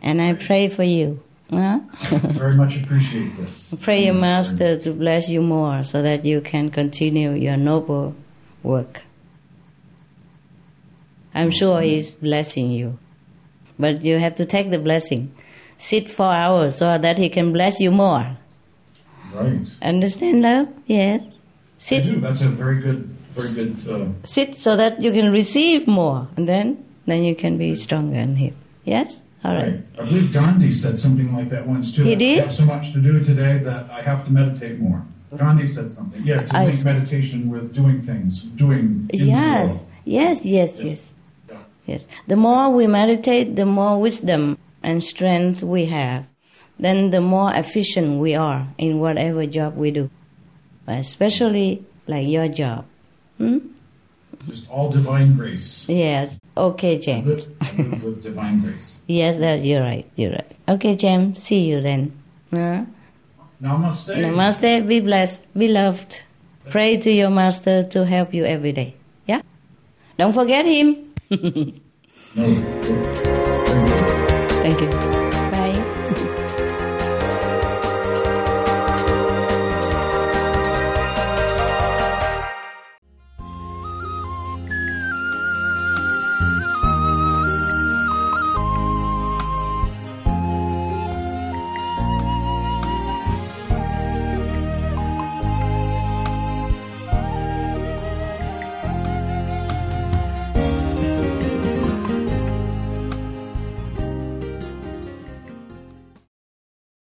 Speaker 4: And I pray for you. Huh?
Speaker 3: Very much appreciate this.
Speaker 4: pray your master to bless you more so that you can continue your noble work. I'm sure he's blessing you. But you have to take the blessing. Sit for hours so that he can bless you more.
Speaker 3: Right.
Speaker 4: Understand, love? Yes. Sit.
Speaker 3: I do. That's a very good, very good. Uh,
Speaker 4: sit so that you can receive more, and then then you can be stronger and heal. Yes. All right.
Speaker 3: I believe Gandhi said something like that once too.
Speaker 4: He did.
Speaker 3: I have so much to do today that I have to meditate more. Gandhi said something. Yeah, to
Speaker 4: I
Speaker 3: link
Speaker 4: s-
Speaker 3: meditation with doing things, doing. in the
Speaker 4: Yes,
Speaker 3: world.
Speaker 4: yes, yes, yes. Yes. The more we meditate, the more wisdom and strength we have, then the more efficient we are in whatever job we do, but especially like your job. Hmm?
Speaker 3: Just all divine grace.
Speaker 4: Yes. Okay,
Speaker 3: I
Speaker 4: James.
Speaker 3: live, live with divine grace.
Speaker 4: Yes, that you're right. You're right. Okay, James. See you then. Huh?
Speaker 3: Namaste.
Speaker 4: Namaste. Be blessed. Be loved. Pray to your master to help you every day. Yeah. Don't forget him.
Speaker 3: No.